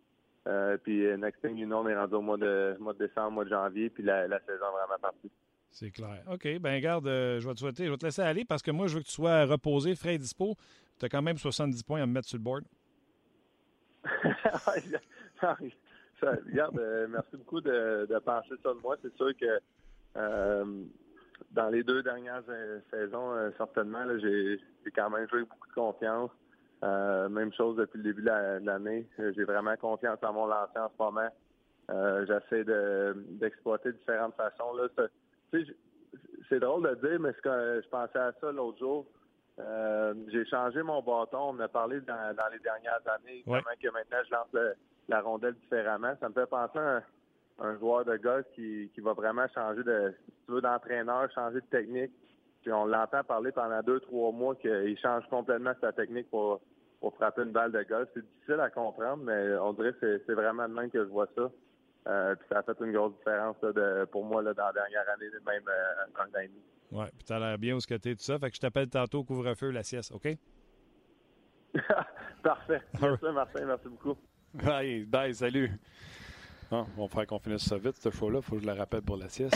Speaker 7: Puis next thing you know, on est rendu au mois de, mois de décembre, mois de janvier. Puis la, saison est vraiment partie.
Speaker 1: C'est clair. OK. Ben garde, je vais te souhaiter, je vais te laisser aller parce que moi, je veux que tu sois reposé, frais et dispo. Tu as quand même 70 points à me mettre sur le board. [laughs]
Speaker 7: regarde, euh, merci beaucoup de, penser ça de moi. C'est sûr que euh, dans les deux dernières euh, saisons, certainement, j'ai quand même joué beaucoup de confiance. Même chose depuis le début de l'année. J'ai vraiment confiance en mon lancer en ce moment. J'essaie d'exploiter différentes façons. C'est drôle de dire, mais je pensais à ça l'autre jour. Euh, j'ai changé mon bâton. On a parlé dans, les dernières années comment que maintenant je lance la rondelle différemment. Ça me fait penser à un, joueur de golf qui, va vraiment changer de, si tu veux, d'entraîneur, changer de technique. Puis on l'entend parler pendant deux, trois mois qu'il change complètement sa technique pour, frapper une balle de golf. C'est difficile à comprendre, mais on dirait que c'est vraiment de même que je vois ça. Euh, puis ça a fait une grosse différence pour moi là, dans la dernière année, même euh, un an et demi.
Speaker 1: Oui, puis tu as l'air bien où ce que tu tout ça. Fait que je t'appelle tantôt couvre-feu, la sieste, OK? [laughs]
Speaker 7: Parfait. Merci, Martin. Merci beaucoup.
Speaker 1: Bye, bye, salut. Bon, on va faire qu'on finisse ça vite, ce show-là. Il faut que je le rappelle pour la sieste.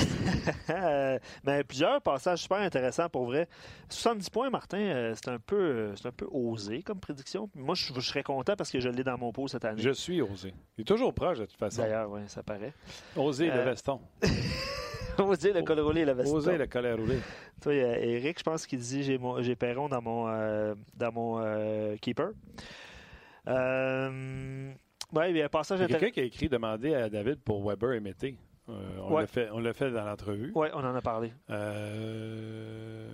Speaker 2: Mais [laughs] plusieurs passages super intéressants pour vrai. 70 points, Martin, euh, c'est un peu un peu osé comme prédiction. Moi, je, serais content parce que je l'ai dans mon pot cette année.
Speaker 1: Je suis osé. Il est toujours proche, de toute façon.
Speaker 2: D'ailleurs, oui, ça paraît.
Speaker 1: Osé le euh, veston. [laughs]
Speaker 2: Oser le col roulé, la veste.
Speaker 1: Oser le col roulé.
Speaker 2: Toi, il y a Eric, je pense, qui dit j'ai, j'ai Perron dans mon, euh, dans mon euh, keeper. Euh, ouais, il y a un passage
Speaker 1: a quelqu'un qui a écrit demander à David pour Weber et Mété. Euh, on, l'a fait, on fait dans l'entrevue.
Speaker 2: Oui, on en a parlé.
Speaker 1: Euh,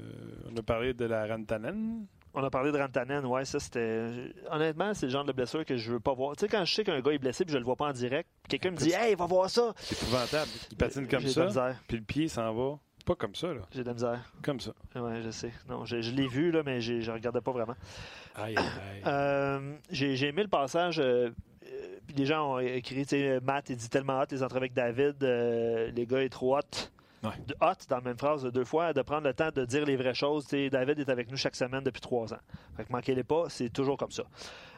Speaker 1: on a parlé de la Rantanen.
Speaker 2: On a parlé de Rantanen, ouais, ça c'était. Honnêtement, c'est le genre de blessure que je veux pas voir. Tu sais, quand je sais qu'un gars est blessé et je le vois pas en direct, quelqu'un me dit Hey, va voir ça!
Speaker 1: C'est épouvantable. Il patine comme ça. Puis le pied s'en va. Pas comme ça, là.
Speaker 2: J'ai de la misère.
Speaker 1: Comme ça.
Speaker 2: Ouais, je sais. Non, je, l'ai vu, là, mais je ne regardais pas vraiment.
Speaker 1: Aïe, aïe.
Speaker 2: Euh, j'ai aimé le passage. Euh, euh, les gens ont écrit, tu sais, Matt, il dit tellement hot, les entrées avec David, les gars, est trop hot de hot dans la même phrase deux fois, de prendre le temps de dire les vraies choses. David est avec nous chaque semaine depuis trois ans. Fait que manquez-les pas, c'est toujours comme ça.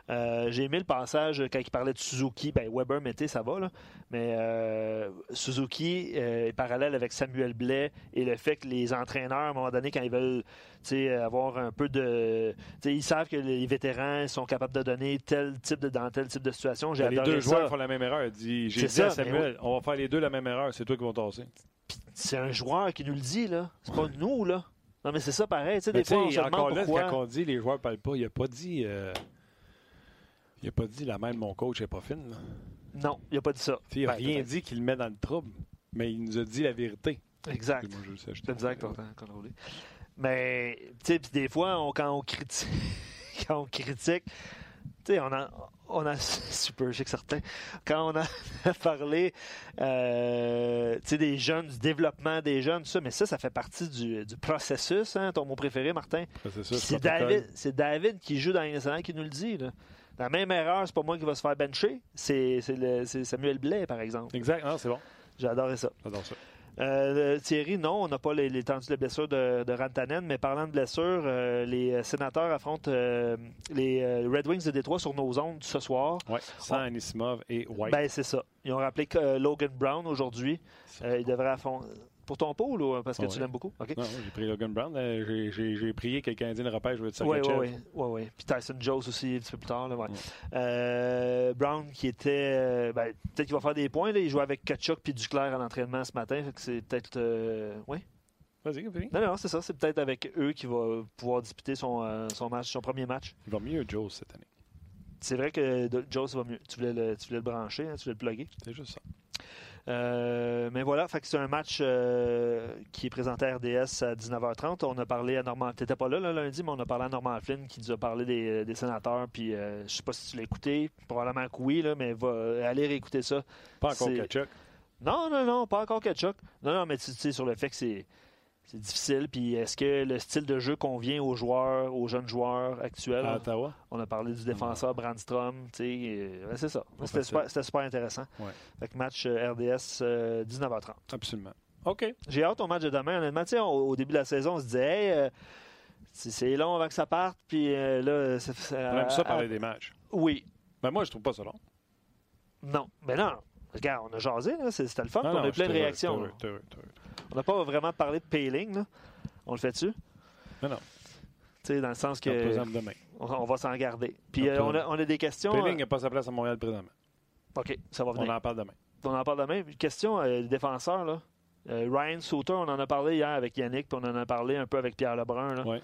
Speaker 2: Euh, j'ai aimé le passage quand il parlait de Suzuki. Ben, Weber, mettez, ça va, là. Mais euh, Suzuki euh, est parallèle avec Samuel Blais et le fait que les entraîneurs, à un moment donné, quand ils veulent avoir un peu de. Ils savent que les vétérans sont capables de donner tel type de dans tel type de situation.
Speaker 1: J'ai ben, les deux joueurs font la même erreur. J'ai dit à Samuel, on va faire les deux la même erreur, c'est toi qui vas tasser
Speaker 2: c'est un joueur qui nous le dit, là. C'est pas nous, là. Non, mais c'est ça pareil. Des fois, on se encore là,
Speaker 1: quand on dit les joueurs parlent pas, il a pas dit. Il a pas dit la même mon coach est pas fine. Là.
Speaker 2: Non, il a pas dit ça.
Speaker 1: il n'a ben, rien dit qu'il le met dans le trouble, mais il nous a dit la vérité.
Speaker 2: Exact. C'est exact, Mais, tu sais, des fois, on, quand on critique, [laughs] quand on critique, tu sais, on a, on a [laughs] super, je sais que certains, quand on a [laughs] parlé euh, des jeunes, du développement des jeunes, ça, mais ça, ça fait partie du, processus, hein, ton mot préféré, Martin. C'est David, c'est David qui joue dans les qui nous le dit. La même erreur, c'est pas moi qui va se faire bencher, c'est Samuel Blais, par exemple.
Speaker 1: Exact, c'est bon.
Speaker 2: J'adore ça.
Speaker 1: J'adore ça.
Speaker 2: Euh, Thierry, non, on n'a pas l'étendue de blessure de, de Rantanen, mais parlant de blessure, euh, les sénateurs affrontent euh, les Red Wings de Détroit sur nos ondes ce soir.
Speaker 1: Oui, sans Anisimov et White.
Speaker 2: Ben, c'est ça. Ils ont rappelé Logan Brown aujourd'hui. il devrait affronter pour ton pôle ou parce que tu l'aimes beaucoup?
Speaker 1: Non, j'ai pris Logan Brown. Euh, j'ai prié que le Canadien repère, je veux dire
Speaker 2: Oui, oui, oui. Puis Tyson Jones aussi, un petit peu plus tard. Là, euh, Brown qui était. Euh, ben, peut-être qu'il va faire des points. Là. Il joue avec Kachuk puis Duclair à l'entraînement ce matin. C'est peut-être. oui?
Speaker 1: Vas-y.
Speaker 2: Non, non, c'est ça. C'est peut-être avec eux qu'il va pouvoir disputer son, son, match, son premier match.
Speaker 1: Il va mieux, Joe, cette année.
Speaker 2: C'est vrai que Joe va mieux. Tu voulais le, tu voulais le brancher, hein, tu voulais le plugger.
Speaker 1: C'est juste ça.
Speaker 2: Euh, mais voilà, c'est un match euh, qui est présenté à RDS à 19h30. On a parlé à Normand. T'étais pas là le lundi, mais on a parlé à Normand Flynn qui nous a parlé des, sénateurs. Puis euh, je sais pas si tu l'as écouté. Probablement que oui, là, mais va aller réécouter ça.
Speaker 1: Pas encore Kachuk.
Speaker 2: Non, non, non, pas encore Kachuk. Non, non, mais tu sais, sur le fait que c'est c'est difficile. Puis est-ce que le style de jeu convient aux joueurs, aux jeunes joueurs actuels?
Speaker 1: À Ottawa?
Speaker 2: On a parlé du défenseur Brandstrom. Euh, c'est ça. C'était super, intéressant.
Speaker 1: Ouais.
Speaker 2: match euh, RDS 19h30. Euh,
Speaker 1: Absolument. OK.
Speaker 2: J'ai hâte au match de demain. Honnêtement, au, au début de la saison, on se disait hey, c'est long avant que ça parte. Puis là,
Speaker 1: on aime ça parler des matchs.
Speaker 2: Oui.
Speaker 1: Ben moi, je trouve pas ça long.
Speaker 2: Non. Ben non. Regarde, on a jasé, c'était le fun. on a eu plein de réactions. On n'a pas vraiment parlé de Payling. Là. On le fait dessus?
Speaker 1: Non, non.
Speaker 2: Tu sais, dans le sens que.
Speaker 1: Demain.
Speaker 2: On, va s'en garder. Puis euh, on, a, on, a, des questions.
Speaker 1: Payling n'a pas sa place à Montréal présentement.
Speaker 2: OK, ça va venir.
Speaker 1: On en parle demain.
Speaker 2: On en parle demain. Une question euh, des défenseurs. Là. Euh, Ryan Souter, on en a parlé hier avec Yannick, puis on en a parlé un peu avec Pierre Lebrun. Là.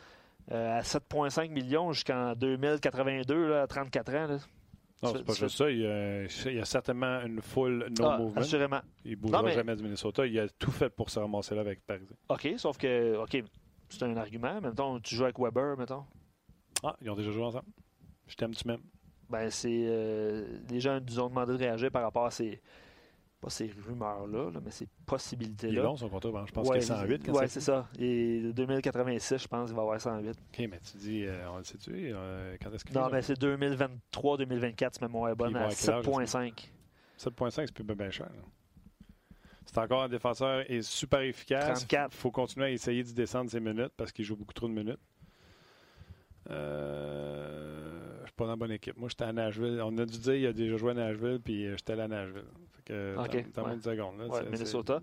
Speaker 2: à 7,5 millions jusqu'en 2082, là, à 34 ans. Là.
Speaker 1: Non, c'est pas juste ça. Il y, a, certainement une foule non mouvement.
Speaker 2: Ah, assurément.
Speaker 1: Il ne bougera jamais du Minnesota. Il a tout fait pour se ramasser là avec Paris.
Speaker 2: OK, sauf que, OK, c'est un argument. Mettons, tu joues avec Weber, mettons.
Speaker 1: Ah, ils ont déjà joué ensemble. Je t'aime, tu m'aimes.
Speaker 2: Ben, c'est. Euh, les gens nous ont demandé de réagir par rapport à ces pas ces rumeurs-là, mais ces possibilités-là. Il
Speaker 1: est long son contrat, je pense qu'il est 108.
Speaker 2: Oui, c'est ça. Et 2086, je pense qu'il va avoir 108.
Speaker 1: OK, mais tu dis, euh, on le sait-tu, euh, quand est-ce qu'il
Speaker 2: Non, mais c'est 2023-2024, c'est même moins bonne, à 7,5.
Speaker 1: 7,5, c'est plus bien cher. C'est encore un défenseur et super efficace. Il faut continuer à essayer de descendre ses minutes parce qu'il joue beaucoup trop de minutes. Euh, je suis pas dans la bonne équipe. Moi, j'étais à Nashville. On a dû dire qu'il a déjà joué à Nashville, puis euh, j'étais allé à Nashville. Une seconde.
Speaker 2: Là, Minnesota.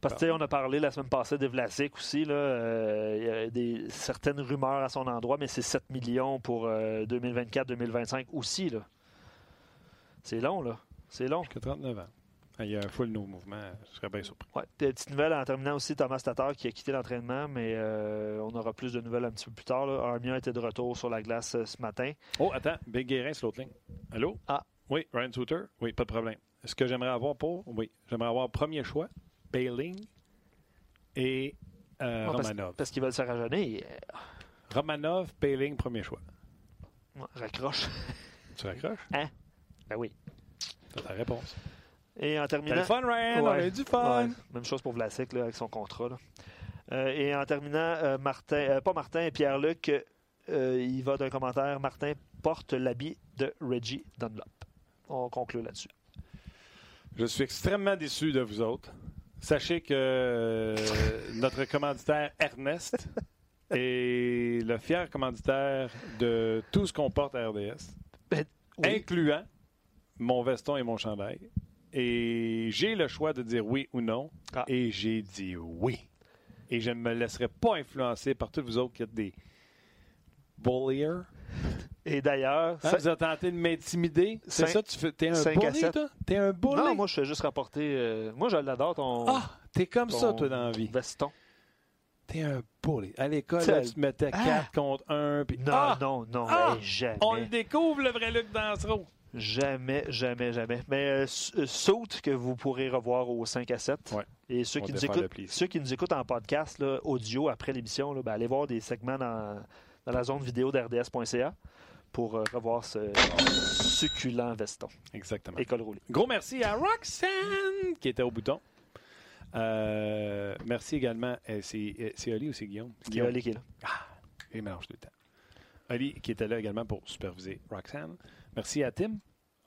Speaker 2: Parce que on a parlé la semaine passée de Vlasic aussi. Là, euh, il y a des, certaines rumeurs à son endroit, mais c'est 7 millions pour 2024-2025 euh, aussi. Là. C'est long, là. C'est long.
Speaker 1: Jusqu'à 39 ans. Ah, il y a un full no mouvement, je serais bien surpris.
Speaker 2: Ouais. Petite nouvelle en terminant aussi, Thomas Tatar qui a quitté l'entraînement, mais euh, on aura plus de nouvelles un petit peu plus tard. Là. Armia était de retour sur la glace ce matin.
Speaker 1: Oh, attends, Big Guérin sur l'autre ligne. Allô?
Speaker 2: Ah.
Speaker 1: Oui, Ryan Souter? Oui, pas de problème. Ce que j'aimerais avoir pour, oui, j'aimerais avoir premier choix, Bailing et euh, Romanov.
Speaker 2: Parce, qu'ils veulent se rajeunir.
Speaker 1: Romanov, Bailing, premier choix.
Speaker 2: raccroche.
Speaker 1: Tu raccroches? [laughs]
Speaker 2: Hein? Ben oui.
Speaker 1: C'est ta réponse.
Speaker 2: Et en terminant.
Speaker 1: le fun, Ryan. On a eu du fun.
Speaker 2: Même chose pour Vlasic là, avec son contrat. Euh, et en terminant, euh, Martin, pas Martin, Pierre-Luc, il va d'un commentaire Martin porte l'habit de Reggie Dunlop. On conclut là-dessus.
Speaker 1: Je suis extrêmement déçu de vous autres. Sachez que euh, notre commanditaire Ernest est le fier commanditaire de tout ce qu'on porte à RDS, ben, incluant mon veston et mon chandail. Et j'ai le choix de dire oui ou non. Ah. Et j'ai dit oui. Et je ne me laisserai pas influencer par tous vous autres qui êtes des bulliers.
Speaker 2: Et d'ailleurs.
Speaker 1: Hein, vous avez tenté de m'intimider. C'est ça, tu fais. T'es un bully, toi? T'es un bully?
Speaker 2: Non, moi, je fais juste rapporter. Euh, moi, je l'adore, ton.
Speaker 1: Ah, t'es comme ça, toi, dans la vie.
Speaker 2: Veston.
Speaker 1: T'es un bully. À l'école, tu te mettais 4 ah! contre 1. Puis...
Speaker 2: Non,
Speaker 1: ah!
Speaker 2: non, non,
Speaker 1: ah!
Speaker 2: jamais.
Speaker 1: On le découvre, le vrai Luc Dansereau.
Speaker 2: Jamais, jamais, jamais. Mais euh, euh, saute que vous pourrez revoir au 5 à 7.
Speaker 1: Ouais.
Speaker 2: Et ceux qui, nous écoutent, ceux qui nous écoutent en podcast, là, audio, après l'émission, ben, allez voir des segments dans, dans la zone vidéo d'RDS.ca pour euh, revoir ce succulent veston.
Speaker 1: Exactement.
Speaker 2: École roulée.
Speaker 1: Gros merci à Roxanne qui était au bouton. Euh, merci également. Euh, c'est Oli ou c'est Guillaume?
Speaker 2: C'est Oli qui est là.
Speaker 1: Ah, il mélange tout le temps. Oli qui était là également pour superviser Roxanne. Merci à Tim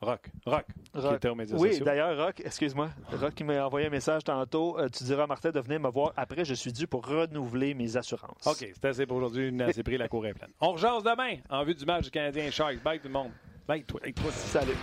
Speaker 1: Rock. Rock.
Speaker 2: Rock. Qui était aux médias oui, d'ailleurs, Rock, excuse-moi. Rock qui m'a envoyé un message tantôt. Euh, tu diras à Martin de venir me voir. Après, je suis dû pour renouveler mes assurances.
Speaker 1: OK, c'est assez pour aujourd'hui. C'est pris, la cour est pleine. On rejase demain en vue du match du Canadien Sharks. Bye tout le monde. Bye, toi. toi.
Speaker 2: Salut.